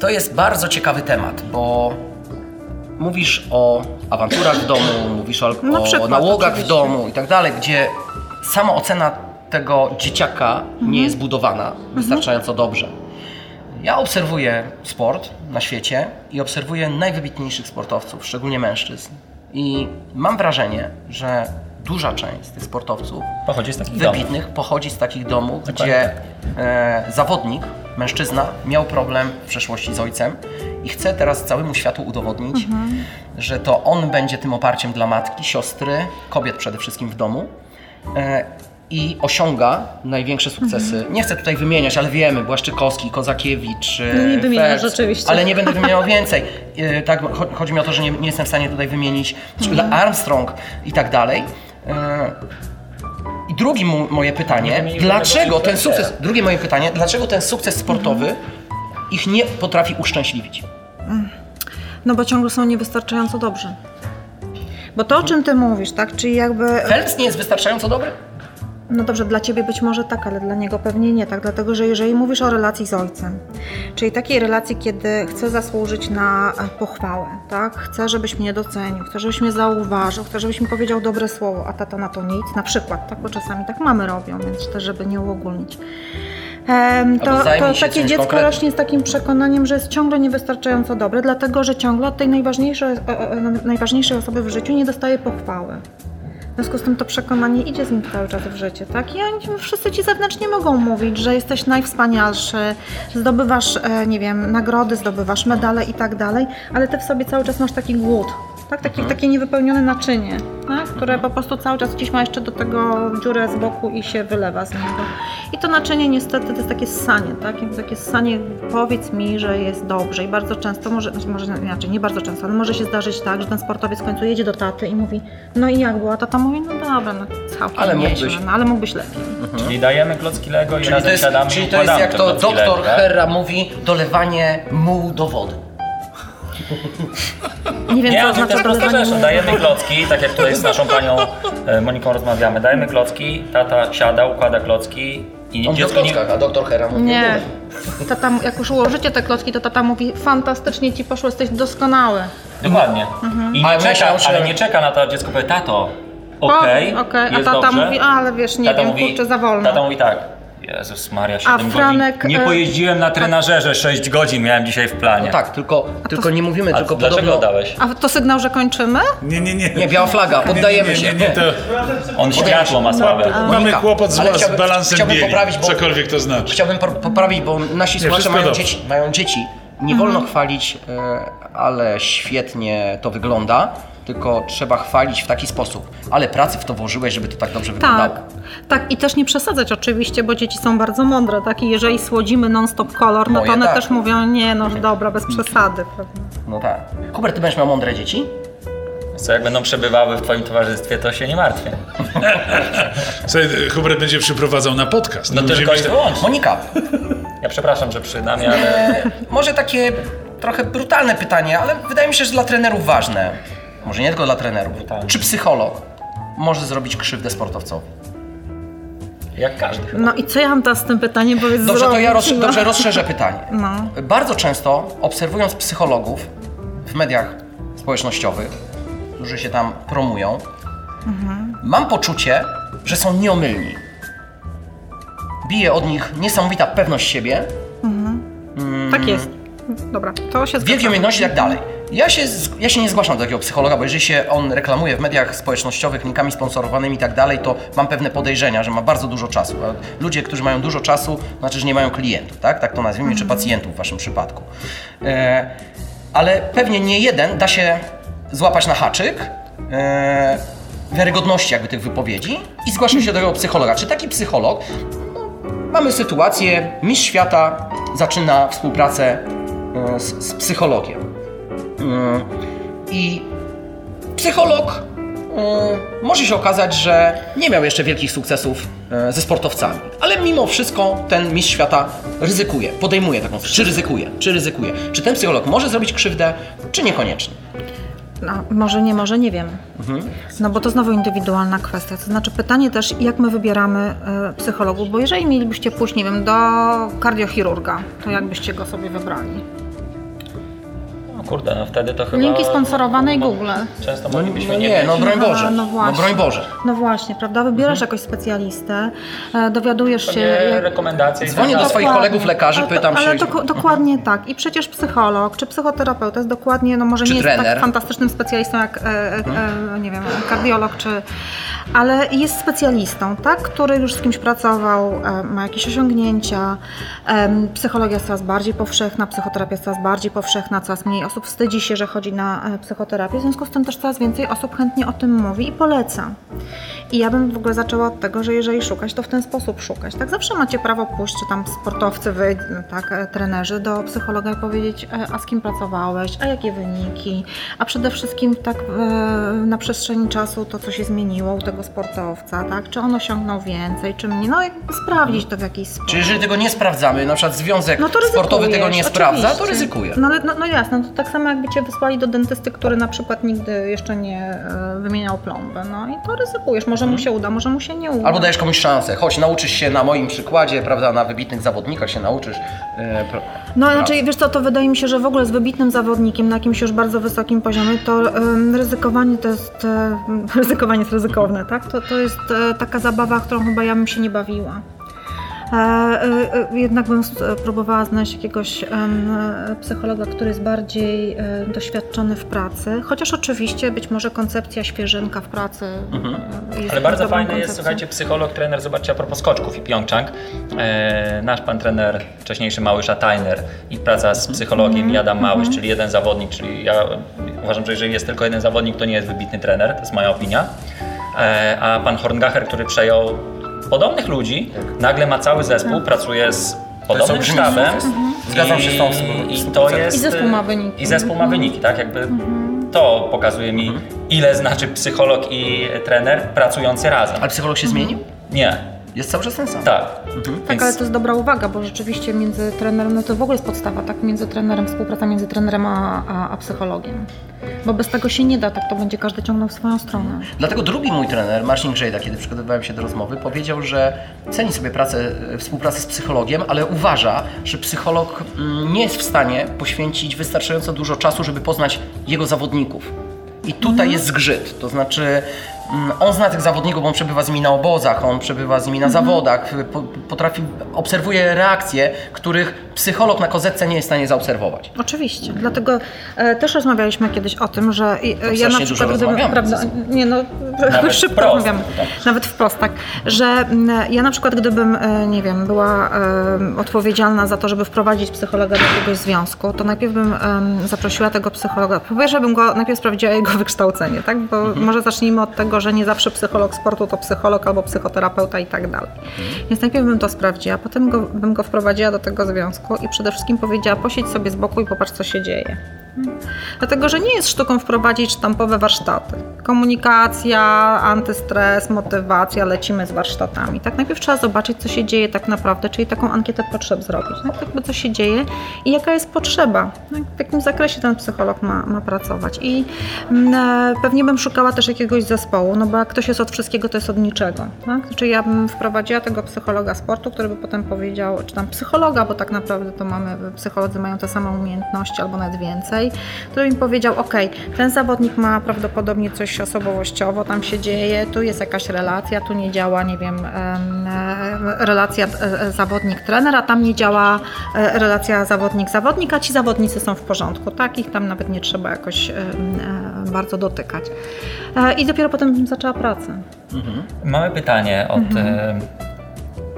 To jest bardzo ciekawy temat, bo mówisz o awanturach w domu, mówisz o, Na o nałogach w domu i tak dalej, gdzie samoocena tego dzieciaka Mhm. nie jest budowana wystarczająco dobrze. Ja obserwuję sport na świecie i obserwuję najwybitniejszych sportowców, szczególnie mężczyzn. I mam wrażenie, że duża część z tych sportowców Pochodzi z takich domów. wybitnych pochodzi z takich domów, Dokładnie gdzie tak. e, zawodnik, mężczyzna miał problem w przeszłości z ojcem i chce teraz całemu światu udowodnić, że to on będzie tym oparciem dla matki, siostry, kobiet przede wszystkim w domu. E, i osiąga największe sukcesy. Nie chcę tutaj wymieniać, ale wiemy, Błaszczykowski, Kozakiewicz, e, No nie wymieniasz rzeczywiście. ale nie będę wymieniał więcej. E, Tak, cho- chodzi mi o to, że nie, nie jestem w stanie tutaj wymienić Mhm. Armstrong i tak dalej. E, I drugie moje pytanie, dlaczego ten sukces, drugie moje pytanie, dlaczego ten sukces sportowy ich nie potrafi uszczęśliwić? No bo ciągle są niewystarczająco dobrzy. Bo to, o czym ty mówisz, tak? Czyli jakby. Phelps nie jest wystarczająco dobry? No dobrze, dla ciebie być może tak, ale dla niego pewnie nie tak, dlatego że jeżeli mówisz o relacji z ojcem, czyli takiej relacji, kiedy chcę zasłużyć na e, pochwałę, tak? Chcę, żebyś mnie docenił, chcę, żebyś mnie zauważył, chcę, żebyś mi powiedział dobre słowo, a tata na to nic, na przykład, tak? Bo czasami tak mamy robią, więc też, żeby nie uogólnić. To, to takie dziecko konkretnym. rośnie z takim przekonaniem, że jest ciągle niewystarczająco dobre, dlatego że ciągle od tej najważniejszej, e, e, najważniejszej osoby w życiu nie dostaje pochwały. W związku z tym to przekonanie idzie z nim cały czas w życie, tak? I oni wszyscy ci zewnętrznie mogą mówić, że jesteś najwspanialszy, zdobywasz, e, nie wiem, nagrody, zdobywasz medale i tak dalej, ale ty w sobie cały czas masz taki głód, tak? Taki, Takie niewypełnione naczynie, tak? które po prostu cały czas gdzieś ma jeszcze do tego dziurę z boku i się wylewa z niego. I to naczynie niestety to jest takie ssanie, tak? Jakby takie ssanie, powiedz mi, że jest dobrze i bardzo często, może, może inaczej, nie bardzo często, ale może się zdarzyć tak, że ten sportowiec w końcu jedzie do taty i mówi, no i jak było? A tata mówi, no dobra, no całkiem Ale nieźle, mógłbyś. no, ale mógłbyś lepiej. Czyli dajemy klocki Lego i Czyli razem to jest, siadamy czyli i to jest jak to doktor? Herra mówi, dolewanie mułu do wody. Nie wiem, Nie, co to jest prosta rzecz. Dajemy klocki, tak jak tutaj z naszą panią e, Moniką rozmawiamy. Dajemy klocki, tata siada, układa klocki i On dziecko nie... a doktor Herra mówi Nie. Tata, jak już ułożycie te klocki, to tata mówi, fantastycznie ci poszło, jesteś doskonały. Dokładnie. I nie Ale czeka, że- ale nie czeka na to, a dziecko powie, tato, okej, okej, a jest tata dobrze. mówi, ale wiesz, nie Tata wiem, mówi- kurczę, za wolno. Tata mówi tak, Jezus Maria, 7 Franek, godzin. Nie e, pojeździłem na trenażerze 6 godzin, miałem dzisiaj w planie. No tak, tylko, tylko nie mówimy, A tylko dlaczego podobno... dałeś? A to sygnał, że kończymy? Nie, nie, nie. Nie, biała flaga, poddajemy nie, się. Nie, nie, nie, to On światło ma słabe. mamy Monika, kłopot z, ale z chciałbym- balansem chciałbym bieli, poprawić, bo- cokolwiek to znaczy. Chciałbym po- poprawić, bo nasi słuchacze mają dobrze. dzieci, mają dzieci. Nie wolno chwalić, e, ale świetnie to wygląda, tylko trzeba chwalić w taki sposób. Ale pracy w to włożyłeś, żeby to tak dobrze wyglądało. Tak, tak i też nie przesadzać oczywiście, bo dzieci są bardzo mądre, tak? I jeżeli słodzimy non-stop kolor, no Moje to one tak. też mówią, nie no dobra, bez przesady, prawda? No tak. Hubert, ty będziesz miał mądre dzieci? Co jak będą przebywały w twoim towarzystwie, to się nie martwię. Słuchaj, Hubert będzie przyprowadzał na podcast. No tylko i mieć- wyłącznie. Monika, Ja przepraszam, że przy nami, ale może takie trochę brutalne pytanie, ale wydaje mi się, że dla trenerów ważne. Może nie tylko dla trenerów. Brutalne. Czy psycholog może zrobić krzywdę sportowcowi? jak każdy. No i co ja mam teraz z tym pytaniem powiedz Dobrze, to ja roz, zrobić, no? dobrze rozszerzę pytanie. No. Bardzo często obserwując psychologów w mediach społecznościowych, którzy się tam promują, mam poczucie, że są nieomylni. Bije od nich niesamowita pewność siebie, Tak jest. Dobra, to się wielkie zgadzam. umiejętności i tak dalej. Ja się, ja się nie zgłaszam do takiego psychologa, bo jeżeli się on reklamuje w mediach społecznościowych, linkami sponsorowanymi i tak dalej, to mam pewne podejrzenia, że ma bardzo dużo czasu. A ludzie, którzy mają dużo czasu, znaczy, że nie mają klientów, tak? Tak to nazwijmy, czy pacjentów w waszym przypadku. E, ale pewnie nie jeden da się złapać na haczyk e, wiarygodności jakby tych wypowiedzi i zgłasza się do tego psychologa. Czy taki psycholog Mamy sytuację, mistrz świata zaczyna współpracę e, z, z psychologiem. I psycholog e, może się okazać, że nie miał jeszcze wielkich sukcesów e, ze sportowcami, ale mimo wszystko ten mistrz świata ryzykuje, podejmuje taką, czy ryzykuje, czy ryzykuje. Czy ten psycholog może zrobić krzywdę, czy niekoniecznie? No, może nie, może nie wiem. No bo to znowu indywidualna kwestia. To znaczy pytanie też, jak my wybieramy e, psychologów, bo jeżeli mielibyście pójść, nie wiem, do kardiochirurga, to jak byście go sobie wybrali? No kurde, no wtedy to chyba... Linki sponsorowane i Google. Często No, moglibyśmy no nie nie, no broń Aha, Boże. no No właśnie. broń Boże. No właśnie, prawda? Wybierasz jakoś specjalistę, e, dowiadujesz się... Jak- rekomendacje tak Dzwonię do dalej. swoich kolegów lekarzy, Ale to- pytam ale się. doko- dokładnie tak. I przecież psycholog czy psychoterapeuta jest dokładnie, no może Czy nie jest trener. tak fantastycznym specjalistą jak, e, e, e, nie wiem, kardiolog, czy, ale jest specjalistą, tak, który już z kimś pracował, e, ma jakieś osiągnięcia. Psychologia jest coraz bardziej powszechna, psychoterapia jest coraz bardziej powszechna, coraz mniej osób wstydzi się, że chodzi na e, psychoterapię, w związku z tym też coraz więcej osób chętnie o tym mówi i poleca. I ja bym w ogóle zaczęła od tego, że jeżeli szukać, to w ten sposób szukać. Tak zawsze macie prawo pójść, czy tam sportowcy, wy, tak, e, trenerzy, do psychologa i powiedzieć, a z kim pracowałeś, a jakie wyniki, a przede wszystkim tak na przestrzeni czasu to, co się zmieniło u tego sportowca, tak, czy on osiągnął więcej, czy mniej, no jakby sprawdzić to w jakiś sposób. Czy jeżeli tego nie sprawdzamy, na przykład związek No to sportowy tego nie sprawdza, to oczywiście. ryzykuje. No ale no, no jasne, to tak samo jakby cię wysłali do dentysty, który na przykład nigdy jeszcze nie e, wymieniał plomby, no i to ryzykujesz, może mu się uda, może mu się nie uda. Albo dajesz komuś szansę. Chodź, nauczysz się na moim przykładzie, prawda, na wybitnych zawodnikach się nauczysz. e, pro- No znaczy, wiesz co, to wydaje mi się, że w ogóle z wybitnym zawodnikiem na jakimś już bardzo wysokim poziomie, to ryzykowanie to jest, e, ryzykowanie jest ryzykowne, tak? To, to jest e, taka zabawa, którą chyba ja bym się nie bawiła. E, e, jednak bym próbowała znaleźć jakiegoś psychologa, który jest bardziej doświadczony w pracy, chociaż oczywiście być może koncepcja świeżynka w pracy jest Ale bardzo fajny jest, koncepcją. słuchajcie, psycholog, trener, zobaczcie, a propos skoczków i Pyeongchang, e, nasz pan trener, wcześniejszy Małysza Tajner i praca z psychologiem i Adam Małysz, czyli jeden zawodnik, czyli ja uważam, że jeżeli jest tylko jeden zawodnik, to nie jest wybitny trener, to jest moja opinia, a pan Horngacher, który przejął podobnych ludzi, nagle ma cały zespół, pracuje z podobnym sztabem. sukces. Zgadzam się z tą I, I 100%. to jest... I zespół ma wyniki. I zespół ma wyniki, tak? Jakby to pokazuje mi, ile znaczy psycholog i trener pracujący razem. Ale psycholog się zmienił? Nie, Jest cały czas ten sam. tak. Tak, Więc ale to jest dobra uwaga, bo rzeczywiście między trenerem, no to w ogóle jest podstawa, tak? Między trenerem, współpraca między trenerem a, a, a psychologiem. Bo bez tego się nie da, tak to będzie każdy ciągnął w swoją stronę. Dlatego drugi mój trener, Marcin Grzejda, kiedy przygotowywałem się do rozmowy, powiedział, że ceni sobie pracę, współpracę z psychologiem, ale uważa, że psycholog mm, nie jest w stanie poświęcić wystarczająco dużo czasu, żeby poznać jego zawodników. I tutaj jest zgrzyt, to znaczy on zna tych zawodników, bo on przebywa z nimi na obozach, on przebywa z nimi na zawodach, po, potrafi, obserwuje reakcje, których psycholog na kozetce nie jest w stanie zaobserwować. Oczywiście, dlatego e, też rozmawialiśmy kiedyś o tym, że e, ja na przykład, gdybym, rozmawiamy prawda, nie no, Nawet szybko wprost, rozmawiamy, tak. nawet wprost, tak, że ja na przykład gdybym, e, nie wiem, była e, odpowiedzialna za to, żeby wprowadzić psychologa do jakiegoś związku, to najpierw bym zaprosiła tego psychologa, po pierwsze bym go najpierw sprawdziła jego wykształcenie, tak, bo Mhm. może zacznijmy od tego, że nie zawsze psycholog sportu to psycholog albo psychoterapeuta i tak dalej. Więc najpierw bym to sprawdziła, potem go, bym go wprowadziła do tego związku i przede wszystkim powiedziała, posiedź sobie z boku i popatrz, co się dzieje. Dlatego, że nie jest sztuką wprowadzić sztampowe warsztaty. Komunikacja, antystres, motywacja, lecimy z warsztatami. Tak, najpierw trzeba zobaczyć, co się dzieje tak naprawdę, czyli taką ankietę potrzeb zrobić. Tak, jakby co się dzieje i jaka jest potrzeba, tak, w jakim zakresie ten psycholog ma, ma pracować. I mm, e, pewnie bym szukała też jakiegoś zespołu, no bo jak ktoś jest od wszystkiego, to jest od niczego. Tak? Czyli ja bym wprowadziła tego psychologa sportu, który by potem powiedział, czy tam psychologa, bo tak naprawdę to mamy, psycholodzy mają te same umiejętności albo nawet więcej, który mi powiedział, ok, ten zawodnik ma prawdopodobnie coś osobowościowo, tam się dzieje, tu jest jakaś relacja, tu nie działa, nie wiem, em, relacja e, e, zawodnik-trener, a tam nie działa e, relacja zawodnik-zawodnik, a ci zawodnicy są w porządku, tak? Ich tam nawet nie trzeba jakoś bardzo dotykać. I dopiero potem bym zaczęła pracę. Mamy pytanie od Mhm.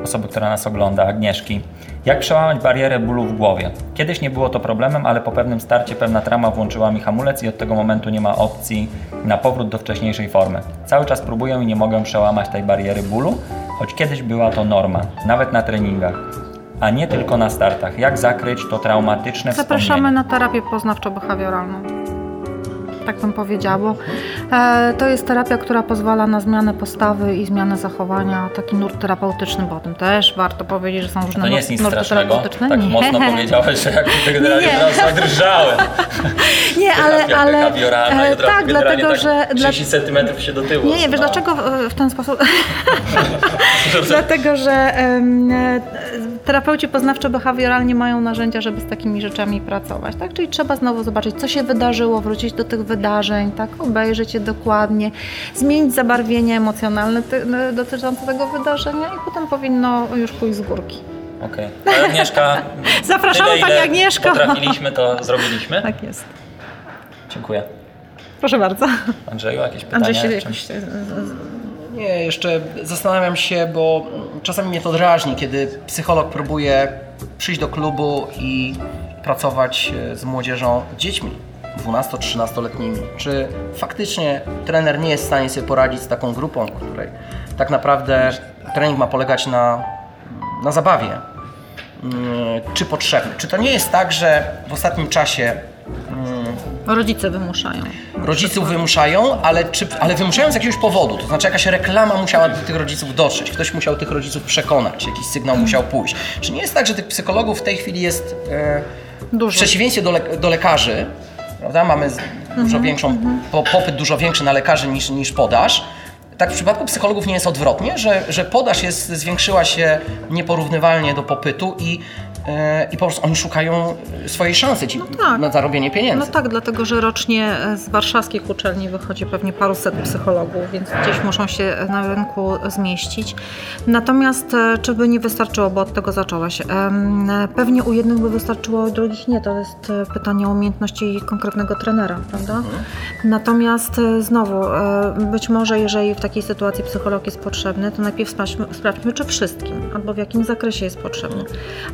osoby, która nas ogląda, Agnieszki. Jak przełamać barierę bólu w głowie? Kiedyś nie było to problemem, ale po pewnym starcie pewna trama włączyła mi hamulec i od tego momentu nie ma opcji na powrót do wcześniejszej formy. Cały czas próbuję i nie mogę przełamać tej bariery bólu, choć kiedyś była to norma, nawet na treningach, a nie tylko na startach. Jak zakryć to traumatyczne Zapraszamy wspomnienie? na terapię poznawczo-behawioralną. Tak bym powiedziała, e, to jest terapia, która pozwala na zmianę postawy i zmianę zachowania, taki nurt terapeutyczny, bo o tym też warto powiedzieć, że są różne To nie jest nic nurty strasznego. Tak nie. mocno powiedziałeś, że jak generalnie Nie. teraz zadrżałem. Nie, ale, ale e, tak, dlatego, tak że... dla- 30 cm się do tyłu. Nie, nie, wiesz dlaczego w- ten sposób? Dlatego, że e, terapeuci poznawczo-behawioralnie mają narzędzia, żeby z takimi rzeczami pracować, tak? Czyli trzeba znowu zobaczyć, co się wydarzyło, wrócić do tych wydarzeń, tak? Obejrzeć je dokładnie, zmienić zabarwienie emocjonalne ty, dotyczące tego wydarzenia i potem powinno już pójść z górki. Okej. Okay. Agnieszka. Zapraszamy tyle, Pani Agnieszko. Potrafiliśmy, to zrobiliśmy. Tak jest. Dziękuję. Proszę bardzo. Andrzeju, jakieś pytania? Andrzej się. Nie, jeszcze zastanawiam się, bo czasami mnie to drażni, kiedy psycholog próbuje przyjść do klubu i pracować e, z młodzieżą, dziećmi 12-13-letnimi. Czy faktycznie trener nie jest w stanie sobie poradzić z taką grupą, której tak naprawdę trening ma polegać na, na zabawie? Mm, Czy potrzebny? Czy to nie jest tak, że w ostatnim czasie mm, Rodzice wymuszają. rodziców wymuszają, ale, czy, ale wymuszają z jakiegoś powodu. To znaczy jakaś reklama musiała do tych rodziców dotrzeć, ktoś musiał tych rodziców przekonać, jakiś sygnał musiał pójść. Czy nie jest tak, że tych psychologów w tej chwili jest e, w przeciwieństwie do, le, do lekarzy, prawda? Mamy dużo większą, po, popyt dużo większy na lekarzy niż, niż podaż. Tak w przypadku psychologów nie jest odwrotnie, że, że podaż jest, zwiększyła się nieporównywalnie do popytu i, i po prostu oni szukają swojej szansy ci, tak. na zarobienie pieniędzy. No tak, dlatego że rocznie e, z warszawskich uczelni wychodzi pewnie paruset psychologów, więc gdzieś muszą się na rynku zmieścić. Natomiast e, czy by nie wystarczyło, bo od tego zaczęłaś? E, Pewnie u jednych by wystarczyło, u drugich nie. To jest e, pytanie o umiejętności konkretnego trenera, prawda? Natomiast e, znowu, e, być może jeżeli w takiej sytuacji psycholog jest potrzebny, to najpierw sprawdźmy, sprawdźmy czy wszystkim, albo w jakim zakresie jest potrzebny.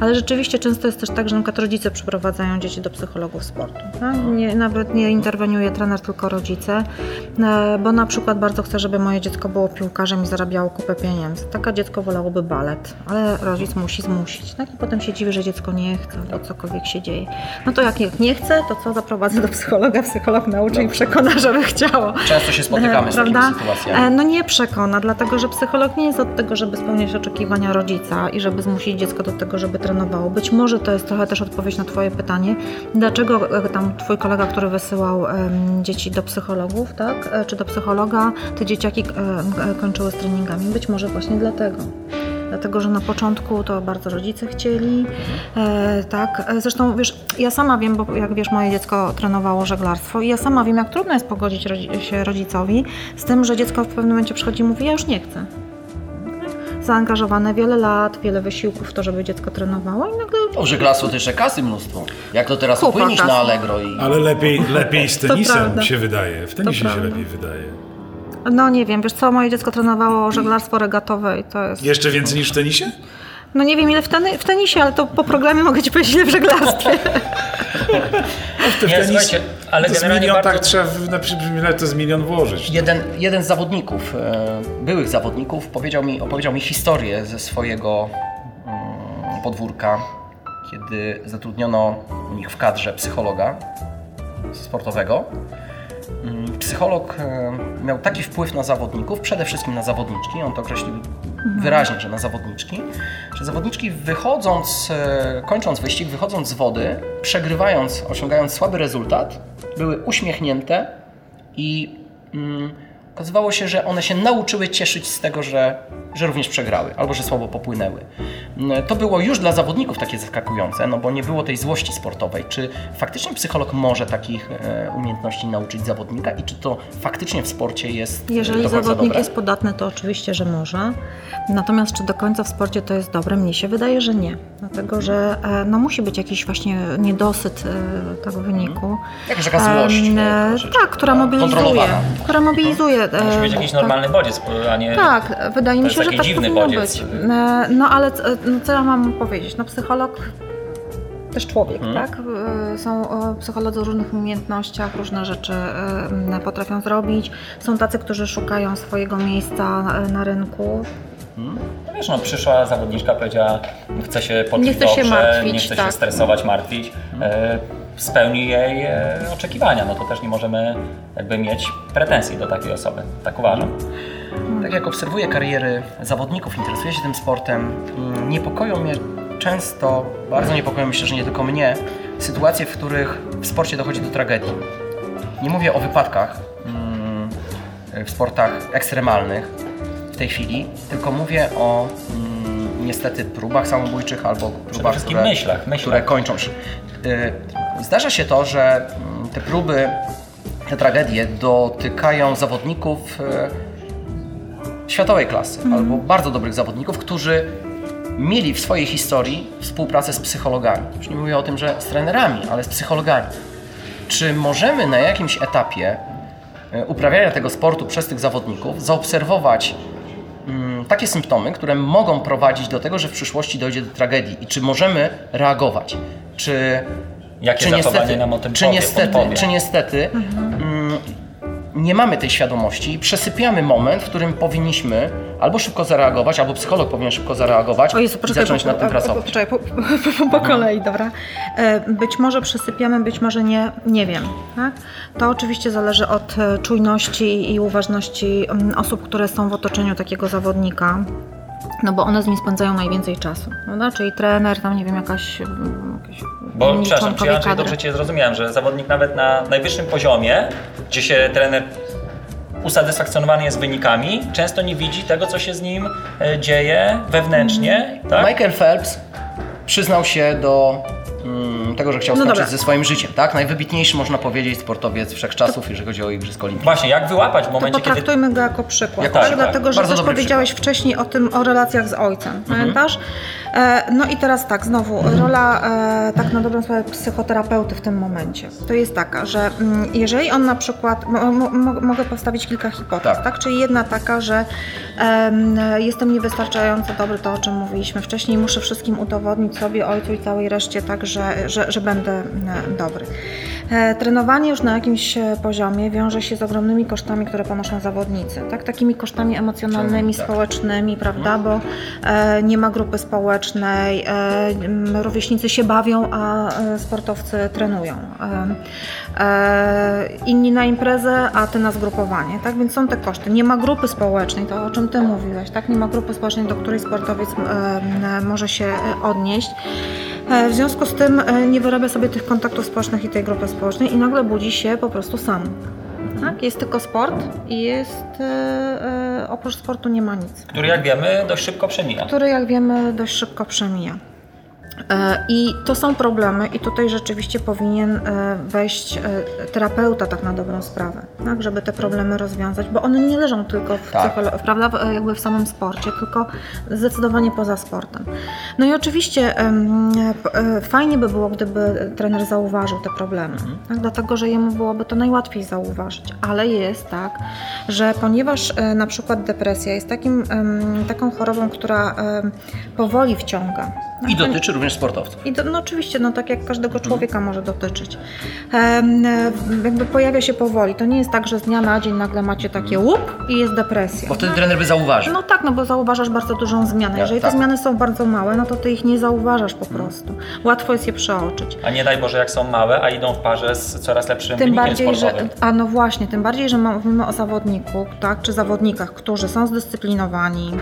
Ale rzeczywiście często jest też tak, że na przykład rodzice przyprowadzają dzieci do psychologów sportu. Tak? Nie, nawet nie interweniuje trener, tylko rodzice, e, bo na przykład bardzo chcę, żeby moje dziecko było piłkarzem i zarabiało kupę pieniędzy. Taka dziecko wolałoby balet, ale rodzic musi zmusić. Tak? I potem się dziwi, że dziecko nie chce, albo cokolwiek się dzieje. No to jak nie chce, to co zaprowadzę do psychologa, psycholog nauczy i przekona, żeby chciało. Często się spotykamy z takimi Prawda? sytuacjami. E, No nie przekona, dlatego że psycholog nie jest od tego, żeby spełniać oczekiwania rodzica i żeby zmusić dziecko do tego, żeby trenowało. Być może to jest trochę też odpowiedź na Twoje pytanie, dlaczego e, tam Twój kolega, który wysyłał dzieci do psychologów, tak, e, czy do psychologa, te dzieciaki e, kończyły z treningami. Być może właśnie dlatego. Dlatego, że na początku to bardzo rodzice chcieli, e, tak. Zresztą wiesz, ja sama wiem, bo jak wiesz, moje dziecko trenowało żeglarstwo i ja sama wiem, jak trudno jest pogodzić rodzi- się rodzicowi z tym, że dziecko w pewnym momencie przychodzi i mówi, ja już nie chcę. Zaangażowane wiele lat, wiele wysiłków w to, żeby dziecko trenowało i nagle Dobrze, glasu też jeszcze kasy mnóstwo. Jak to teraz Kupa na Allegro i... Ale lepiej, lepiej z tenisem się wydaje. W tenisie się lepiej wydaje. No nie wiem, wiesz co, moje dziecko trenowało żeglarstwo regatowe i to jest... Jeszcze więcej niż w tenisie? No nie wiem ile w, teni- w tenisie, ale to po programie mogę Ci powiedzieć ile w żeglarstwie. To w Nie, tenis, słuchajcie, ale to generalnie milion, bardzo- tak trzeba, w- na przykład to z milion włożyć. Jeden, jeden z zawodników, e, byłych zawodników, powiedział mi, opowiedział mi historię ze swojego mm, podwórka, kiedy zatrudniono u nich w kadrze psychologa sportowego. Mm, Psycholog e, miał taki wpływ na zawodników, przede wszystkim na zawodniczki, on to określił wyraźnie, że na zawodniczki, że zawodniczki wychodząc, e, kończąc wyścig, wychodząc z wody, przegrywając, osiągając słaby rezultat, były uśmiechnięte i mm, okazywało się, że one się nauczyły cieszyć z tego, że, że również przegrały albo że słabo popłynęły. Mm, To było już dla zawodników takie zaskakujące, no bo nie było tej złości sportowej. Czy faktycznie psycholog może takich e, umiejętności nauczyć zawodnika i czy to faktycznie w sporcie jest e, Jeżeli do końca zawodnik dobre? jest podatny, to oczywiście, że może. Natomiast czy do końca w sporcie to jest dobre? Mnie się wydaje, że nie. Dlatego, że e, no, musi być jakiś właśnie niedosyt tego wyniku. Jakaś taka złość. E, tak, która mobilizuje. Która mobilizuje. e, Musi być jakiś tak. normalny bodziec, a nie... Tak, wydaje mi się, że taki tak dziwny powinno bodziec. być. E, No ale c- no, co ja mam powiedzieć? No psycholog też człowiek, Mhm. tak? E, Są e, psycholodzy o różnych umiejętnościach, różne rzeczy e, potrafią zrobić. Są tacy, którzy szukają swojego miejsca e, na rynku. No wiesz, no przyszła zawodniczka, powiedziała, chce się poczuć Nie chce się dobrze, martwić, nie chce tak. się stresować, martwić. E, spełni jej e, oczekiwania, no to też nie możemy jakby mieć pretensji do takiej osoby. Tak uważam. Tak jak obserwuję kariery zawodników, interesuję się tym sportem, mm, niepokoją mnie często, bardzo niepokoją myślę, że nie tylko mnie, sytuacje, w których w sporcie dochodzi do tragedii. Nie mówię o wypadkach mm, w sportach ekstremalnych w tej chwili, tylko mówię o mm, niestety próbach samobójczych albo próbach, które, myślach, myślach. które kończą się. Y, Zdarza się to, że te próby, te tragedie dotykają zawodników y, światowej klasy albo bardzo dobrych zawodników, którzy mieli w swojej historii współpracę z psychologami. Już nie mówię o tym, że z trenerami, ale z psychologami. Czy możemy na jakimś etapie e, uprawiania tego sportu przez tych zawodników zaobserwować mm, takie symptomy, które mogą prowadzić do tego, że w przyszłości dojdzie do tragedii i czy możemy reagować? Czy, Jakie czy zachowanie niestety, nam o tym czy powie, niestety, podpowie? czy niestety mm, nie mamy tej świadomości i przesypiamy moment, w którym powinniśmy albo szybko zareagować, albo psycholog powinien szybko zareagować O Jezu, i poczekaj, zacząć po, nad tym pracować. Poczekaj, po, po, po, po kolei, dobra. E, Być może przesypiamy, być może nie, nie wiem. Tak? To oczywiście zależy od e, czujności i uważności mm, osób, które są w otoczeniu takiego zawodnika. No bo one z nim spędzają najwięcej czasu, prawda? Czyli trener, tam nie wiem, jakaś, mm, jakaś Bo przepraszam, czy ja Andrzej, dobrze Cię zrozumiałem, że zawodnik nawet na najwyższym poziomie, gdzie się trener usatysfakcjonowany jest wynikami, często nie widzi tego, co się z nim e, dzieje wewnętrznie, tak? Michael Phelps przyznał się do mm, tego, że chciał No skończyć dobra. ze swoim życiem, tak? Najwybitniejszy, można powiedzieć, sportowiec wszechczasów, jeżeli chodzi o Igrzyska Olimpijskie. Właśnie, jak wyłapać w To momencie, kiedy... potraktujmy go jako przykład, Jako tak? przykład. dlatego że Bardzo też powiedziałeś wcześniej o tym, o relacjach z ojcem, pamiętasz? E, no i teraz tak, znowu, rola e, tak na dobrą sprawę psychoterapeuty w tym momencie, to jest taka, że mm, jeżeli on na przykład, mo, mo, mo- mogę postawić kilka hipotez, Tak. tak? Czyli jedna taka, że em, jestem niewystarczająco dobry, to o czym mówiliśmy wcześniej, muszę wszystkim udowodnić sobie, ojcu i całej reszcie, tak, że, że, że będę e, dobry. E, Trenowanie już na jakimś e, poziomie wiąże się z ogromnymi kosztami, które ponoszą zawodnicy. Tak? Takimi kosztami emocjonalnymi, Tak. społecznymi, prawda? Bo e, nie ma grupy społecznej, rówieśnicy się bawią, a sportowcy trenują. Inni na imprezę, a ty na zgrupowanie. Tak? Więc są te koszty. Nie ma grupy społecznej, to o czym ty mówiłeś. Tak? Nie ma grupy społecznej, do której sportowiec może się odnieść. W związku z tym e, nie wyrabia sobie tych kontaktów społecznych i tej grupy społecznej i nagle budzi się po prostu sam. Tak? Jest tylko sport i jest e, e, oprócz sportu nie ma nic. który jak wiemy dość szybko przemija. Który jak wiemy dość szybko przemija. E, I to są problemy, i tutaj rzeczywiście powinien e, wejść e, terapeuta tak na dobrą sprawę, tak, żeby te problemy rozwiązać, bo one nie leżą tylko w, Tak. prawda, jakby w samym sporcie, tylko zdecydowanie poza sportem. No i oczywiście fajnie by było, gdyby trener zauważył te problemy, tak, dlatego że jemu byłoby to najłatwiej zauważyć, ale jest tak, że ponieważ na przykład depresja jest takim, taką chorobą, która powoli wciąga. I tak, dotyczy również sportowców. i do, no oczywiście, no tak jak każdego człowieka może dotyczyć. E, jakby pojawia się powoli. To nie jest tak, że z dnia na dzień nagle macie takie łup i jest depresja. Bo wtedy trener by zauważył. No tak, no bo zauważasz bardzo dużą zmianę. Jeżeli tak. te zmiany są bardzo małe, no to ty ich nie zauważasz po prostu. Łatwo jest je przeoczyć. A nie daj Boże, jak są małe, a idą w parze z coraz lepszym Tym wynikiem bardziej, że, sportowym. a no właśnie, tym bardziej, że mówimy o zawodniku, tak, czy zawodnikach, którzy są zdyscyplinowani,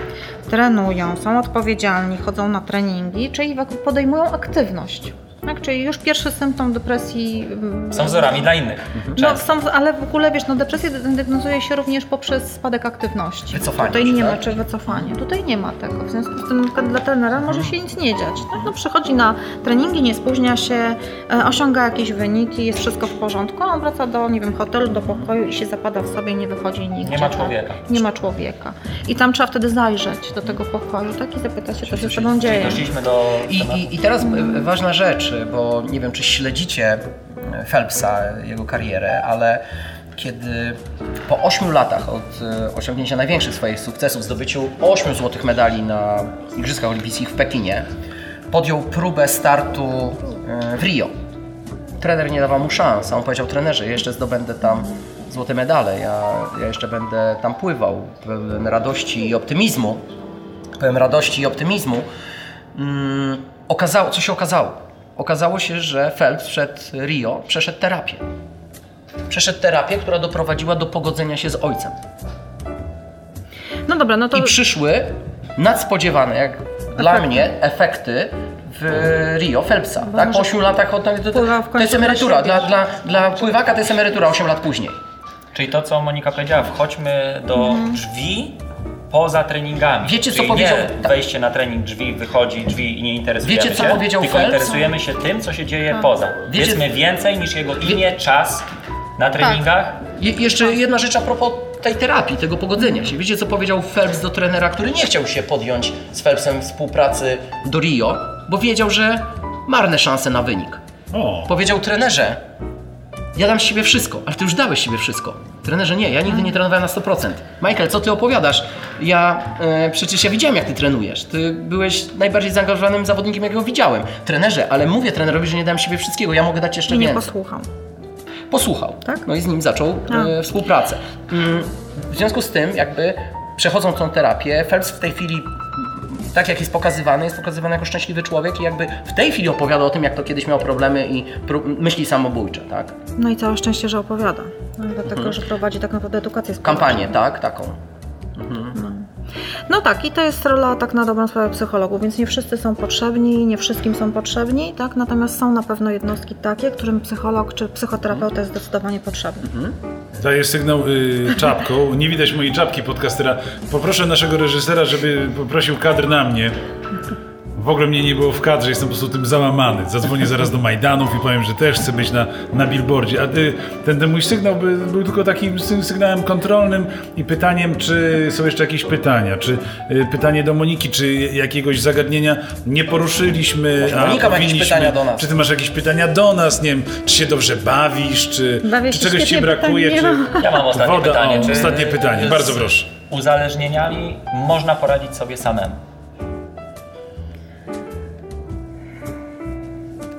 trenują, są odpowiedzialni, chodzą na treningi, czyli w- podejmują aktywność. Tak, czyli już pierwszy symptom depresji. mm, Są wzorami dla innych. No, są, ale w ogóle wiesz, no depresja diagnozuje się również poprzez spadek aktywności. Wycofanie Tutaj się, nie ma, tak? czy wycofanie. Tutaj nie ma tego. W związku z tym na przykład dla trenera może się nic nie dziać. Tak? No, przychodzi na treningi, nie spóźnia się, e, osiąga jakieś wyniki, jest wszystko w porządku, a on wraca do, nie wiem, hotelu, do pokoju i się zapada w sobie i nie wychodzi nigdzie. Nie ma tak? człowieka. Nie ma człowieka. I tam trzeba wtedy zajrzeć do tego pokoju, tak? I zapytać się, co się z tobą dzieje. do I, i, I teraz e, ważna rzecz, bo nie wiem, czy śledzicie e, Phelpsa, jego karierę, ale kiedy po 8 latach od e, osiągnięcia największych swoich sukcesów, zdobyciu 8 złotych medali na Igrzyskach Olimpijskich w Pekinie, podjął próbę startu e, w Rio. Trener nie dawał mu szans, a on powiedział trenerze, jeszcze zdobędę tam złote medale, ja, ja jeszcze będę tam pływał, pełen radości i optymizmu pełen radości i optymizmu, mm, okazało, co się okazało? Okazało się, że Phelps przed Rio przeszedł terapię. Przeszedł terapię, która doprowadziła do pogodzenia się z ojcem. No dobra, no to... I przyszły nadspodziewane, jak dla Efekty. mnie, efekty w Rio Phelpsa. Tak? Po może 8 latach od, to, to, jest dla emerytura. Dla, dla, dla pływaka to jest emerytura 8 lat później. Czyli to, co Monika powiedziała, wchodźmy do Mhm. drzwi poza treningami. Wiecie, co Czyli powiedział- Nie tak. wejście na trening, drzwi, wychodzi, drzwi i nie interesujemy Wiecie, co się, powiedział tylko Phelps? interesujemy się tym, co się dzieje poza. Wiecie- Wiedzmy więcej niż jego imię, czas na treningach. Je, jeszcze jedna rzecz a propos tej terapii, tego pogodzenia się. Wiecie, co powiedział Phelps do trenera, który nie chciał się podjąć z Phelpsem współpracy do Rio, bo wiedział, że marne szanse na wynik. O, Powiedział trenerze, ja dam z siebie wszystko, ale ty już dałeś siebie wszystko. Trenerze nie, ja nigdy nie trenowałem na 100%. Michael, co ty opowiadasz? Ja, e, przecież ja widziałem jak ty trenujesz. Ty byłeś najbardziej zaangażowanym zawodnikiem, jakiego widziałem. Trenerze, ale mówię trenerowi, że nie dałem siebie wszystkiego, ja mogę dać jeszcze I nie więcej. posłuchał. Posłuchał. Tak? No i z nim zaczął e, współpracę. Mm, w związku z tym, jakby przechodząc tą terapię, Phelps w tej chwili, tak jak jest pokazywany, jest pokazywany jako szczęśliwy człowiek i jakby w tej chwili opowiada o tym, jak to kiedyś miał problemy i myśli samobójcze, tak? No i całe szczęście, że opowiada. No, dlatego, że prowadzi tak naprawdę edukację społeczną. Kampanię, tak? Taką. No tak, i to jest rola tak na dobrą sprawę psychologów, więc nie wszyscy są potrzebni, nie wszystkim są potrzebni, tak? Natomiast są na pewno jednostki takie, którym psycholog czy psychoterapeuta jest zdecydowanie potrzebny. daję sygnał y, czapką. Nie widać mojej czapki podcastera. Poproszę naszego reżysera, żeby poprosił kadr na mnie. W ogóle mnie nie było w kadrze, jestem po prostu tym załamany. Zadzwonię zaraz do Majdanów i powiem, że też chcę być na, na billboardzie. A ty, ten, ten mój sygnał by, był tylko takim sy- sygnałem kontrolnym i pytaniem, czy są jeszcze jakieś pytania, czy y, pytanie do Moniki, czy jakiegoś zagadnienia nie poruszyliśmy. Może a Monika ma jakieś pytania do nas. Czy ty masz jakieś pytania do nas? Nie wiem, czy się dobrze bawisz, czy, Bawię czy się czegoś ci świetnie, brakuje, czy... Ja mam ostatnie Woda, pytanie. o, Czy ostatnie pytanie, bardzo proszę. Uzależnieniami można poradzić sobie samemu.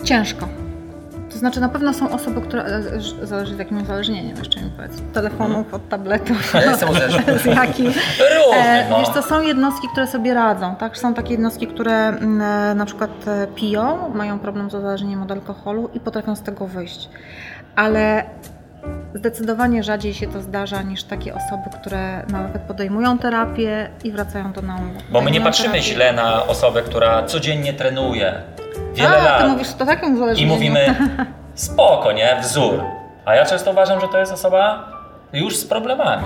Ciężko. To znaczy na pewno są osoby, które, e, zależy z jakim uzależnieniem jeszcze mi powiedz, telefonów, od tabletów, Ja jestem uzależniony. z jakich. Różny, no. Wiesz to są jednostki, które sobie radzą, tak? Są takie jednostki, które mm, e, na przykład e, piją, mają problem z uzależnieniem od alkoholu i potrafią z tego wyjść. Ale zdecydowanie rzadziej się to zdarza niż takie osoby, które nawet podejmują terapię i wracają do nauki. Bo my nie patrzymy źle na osobę, która codziennie trenuje wiele A, lat ty mówisz to takim i mówimy spoko, nie? Wzór. A ja często uważam, że to jest osoba już z problemami.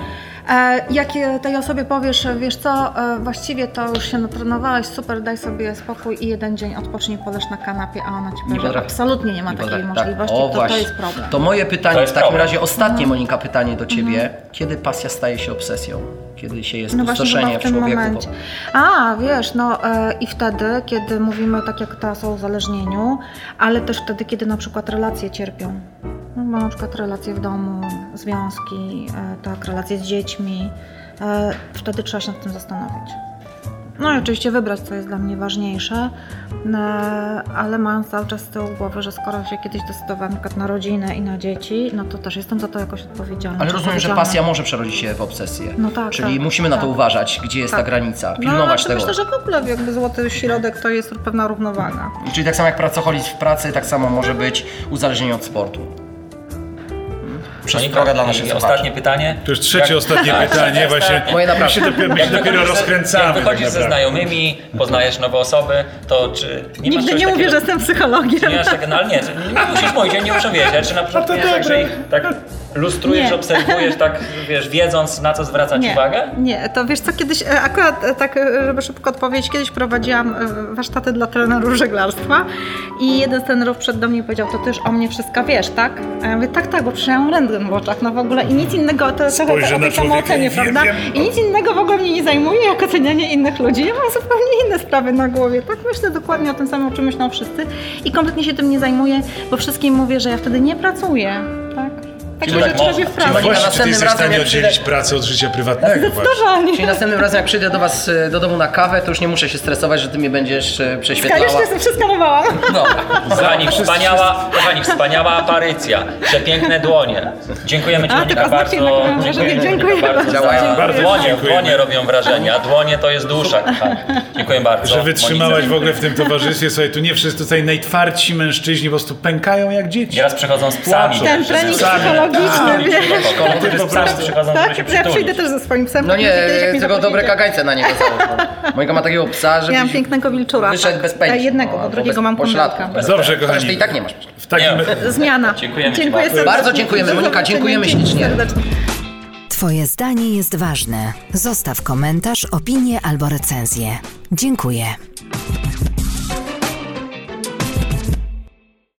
E, jak tej osobie powiesz, wiesz co, e, właściwie to już się natrenowałeś, super, daj sobie spokój i jeden dzień odpocznij, poleż na kanapie, a ona ci powie, że absolutnie nie ma Nie takiej potrafi. Tak. możliwości, O, to, to jest problem. To moje pytanie, To w takim problem. razie ostatnie, Monika, pytanie do Mhm. Ciebie. Kiedy pasja staje się obsesją? Kiedy się jest No pustoszenie w w tym człowieku? momencie. A, wiesz, no e, i wtedy, kiedy mówimy tak jak teraz o uzależnieniu, ale też wtedy, kiedy na przykład relacje cierpią. No, bo na przykład relacje w domu, związki, e, tak, relacje z dziećmi, e, wtedy trzeba się nad tym zastanowić. No i oczywiście wybrać, co jest dla mnie ważniejsze, e, ale mając cały czas z tyłu głowy, że skoro się kiedyś decydowałam na na rodzinę i na dzieci, no to też jestem za to jakoś odpowiedzialna. Ale rozumiem, że pasja może przerodzić się w obsesję. No tak, Czyli tak, musimy na to tak. uważać, gdzie jest ta Tak. granica, No, pilnować znaczy tego. Myślę, że w ogóle jakby złoty środek to jest pewna równowaga. Czyli tak samo jak pracoholizm w pracy, tak samo może być uzależnienie od sportu. Droga dla naszych słuchaczy. Ostatnie pytanie. To już trzecie, ostatnie Tak, pytanie, jest właśnie. tak. Moje naprawdę. My się dopiero, my się Jak dopiero wychodzisz ze- rozkręcamy. Jak tak wychodzisz ze znajomymi, poznajesz nowe osoby, to czy nie Nigdy nie mówię, takiego- że jestem psychologiem. Nie masz tak, no ale nie, nie musisz mówić, ja nie muszę wiedzieć, czy na przykład nie jest tak, że ich tak lustrujesz, Nie. obserwujesz, tak wiesz, wiedząc na co zwracać Nie, uwagę? nie, to wiesz co, kiedyś, e, akurat e, tak, e, żeby szybko odpowiedzieć, kiedyś prowadziłam warsztaty dla trenerów żeglarstwa i jeden z trenerów przed do mnie powiedział, to ty już o mnie wszystko wiesz, tak? A ja mówię, tak, tak, bo przyjąłem rentgen w oczach, no w ogóle i nic innego, to trochę na samoocenie, prawda? wiem. I nic innego w ogóle mnie nie zajmuje, jak ocenianie innych ludzi. Ja mam zupełnie inne sprawy na głowie, tak? Myślę dokładnie o tym samym, o czym myślą wszyscy i kompletnie się tym nie zajmuję, bo wszystkim mówię, że ja wtedy nie pracuję, tak? Takie Czyli tak w Czyli pracy. Właśnie, czy ty następnym jesteś w razem, stanie oddzielić przyjdę- pracę od życia prywatnego? właśnie? Zdecydowanie. Czyli następnym razem, jak przyjdę do Was e, do domu na kawę, to już nie muszę się stresować, że Ty mnie będziesz e, prześwietlała. Ja już sobie przeskanowałam. Dobra. Kochani, wspaniała, kochani, wspaniała aparycja, przepiękne dłonie. Dziękujemy Ci Monika bardzo. tak wrażenie. Dziękuję bardzo. Bardzo Dłonie, dłonie robią wrażenie, a dłonie to jest dusza. kochani. Dziękuję bardzo. Że wytrzymałaś w ogóle w tym towarzystwie. Słuchaj, tu nie wszyscy tutaj najtwardsi mężczyźni po prostu pękają jak dzieci. Nieraz przychodzą z psami. Ten trening żeby- psychologiczny, Tak, wiesz. z psami przychodzą, żeby się Tak, ja przyjdę też ze swoim psem. No nie, tylko dobre kagańce na niego założą. Monika ma takiego psa, że Ja mam pięknego wilczura. wyszedł tak. bez pędzi. Jednego, No, bo drugiego mam. Bez- Dobrze, kochani. ty i tak nie masz. W takim... Zmiana. Dziękujemy Dziękuję bardzo. serdecznie. Bardzo dziękujemy, Monika, dziękujemy ślicznie. Twoje zdanie jest ważne. Zostaw komentarz, opinię albo recenzję. Dziękuję.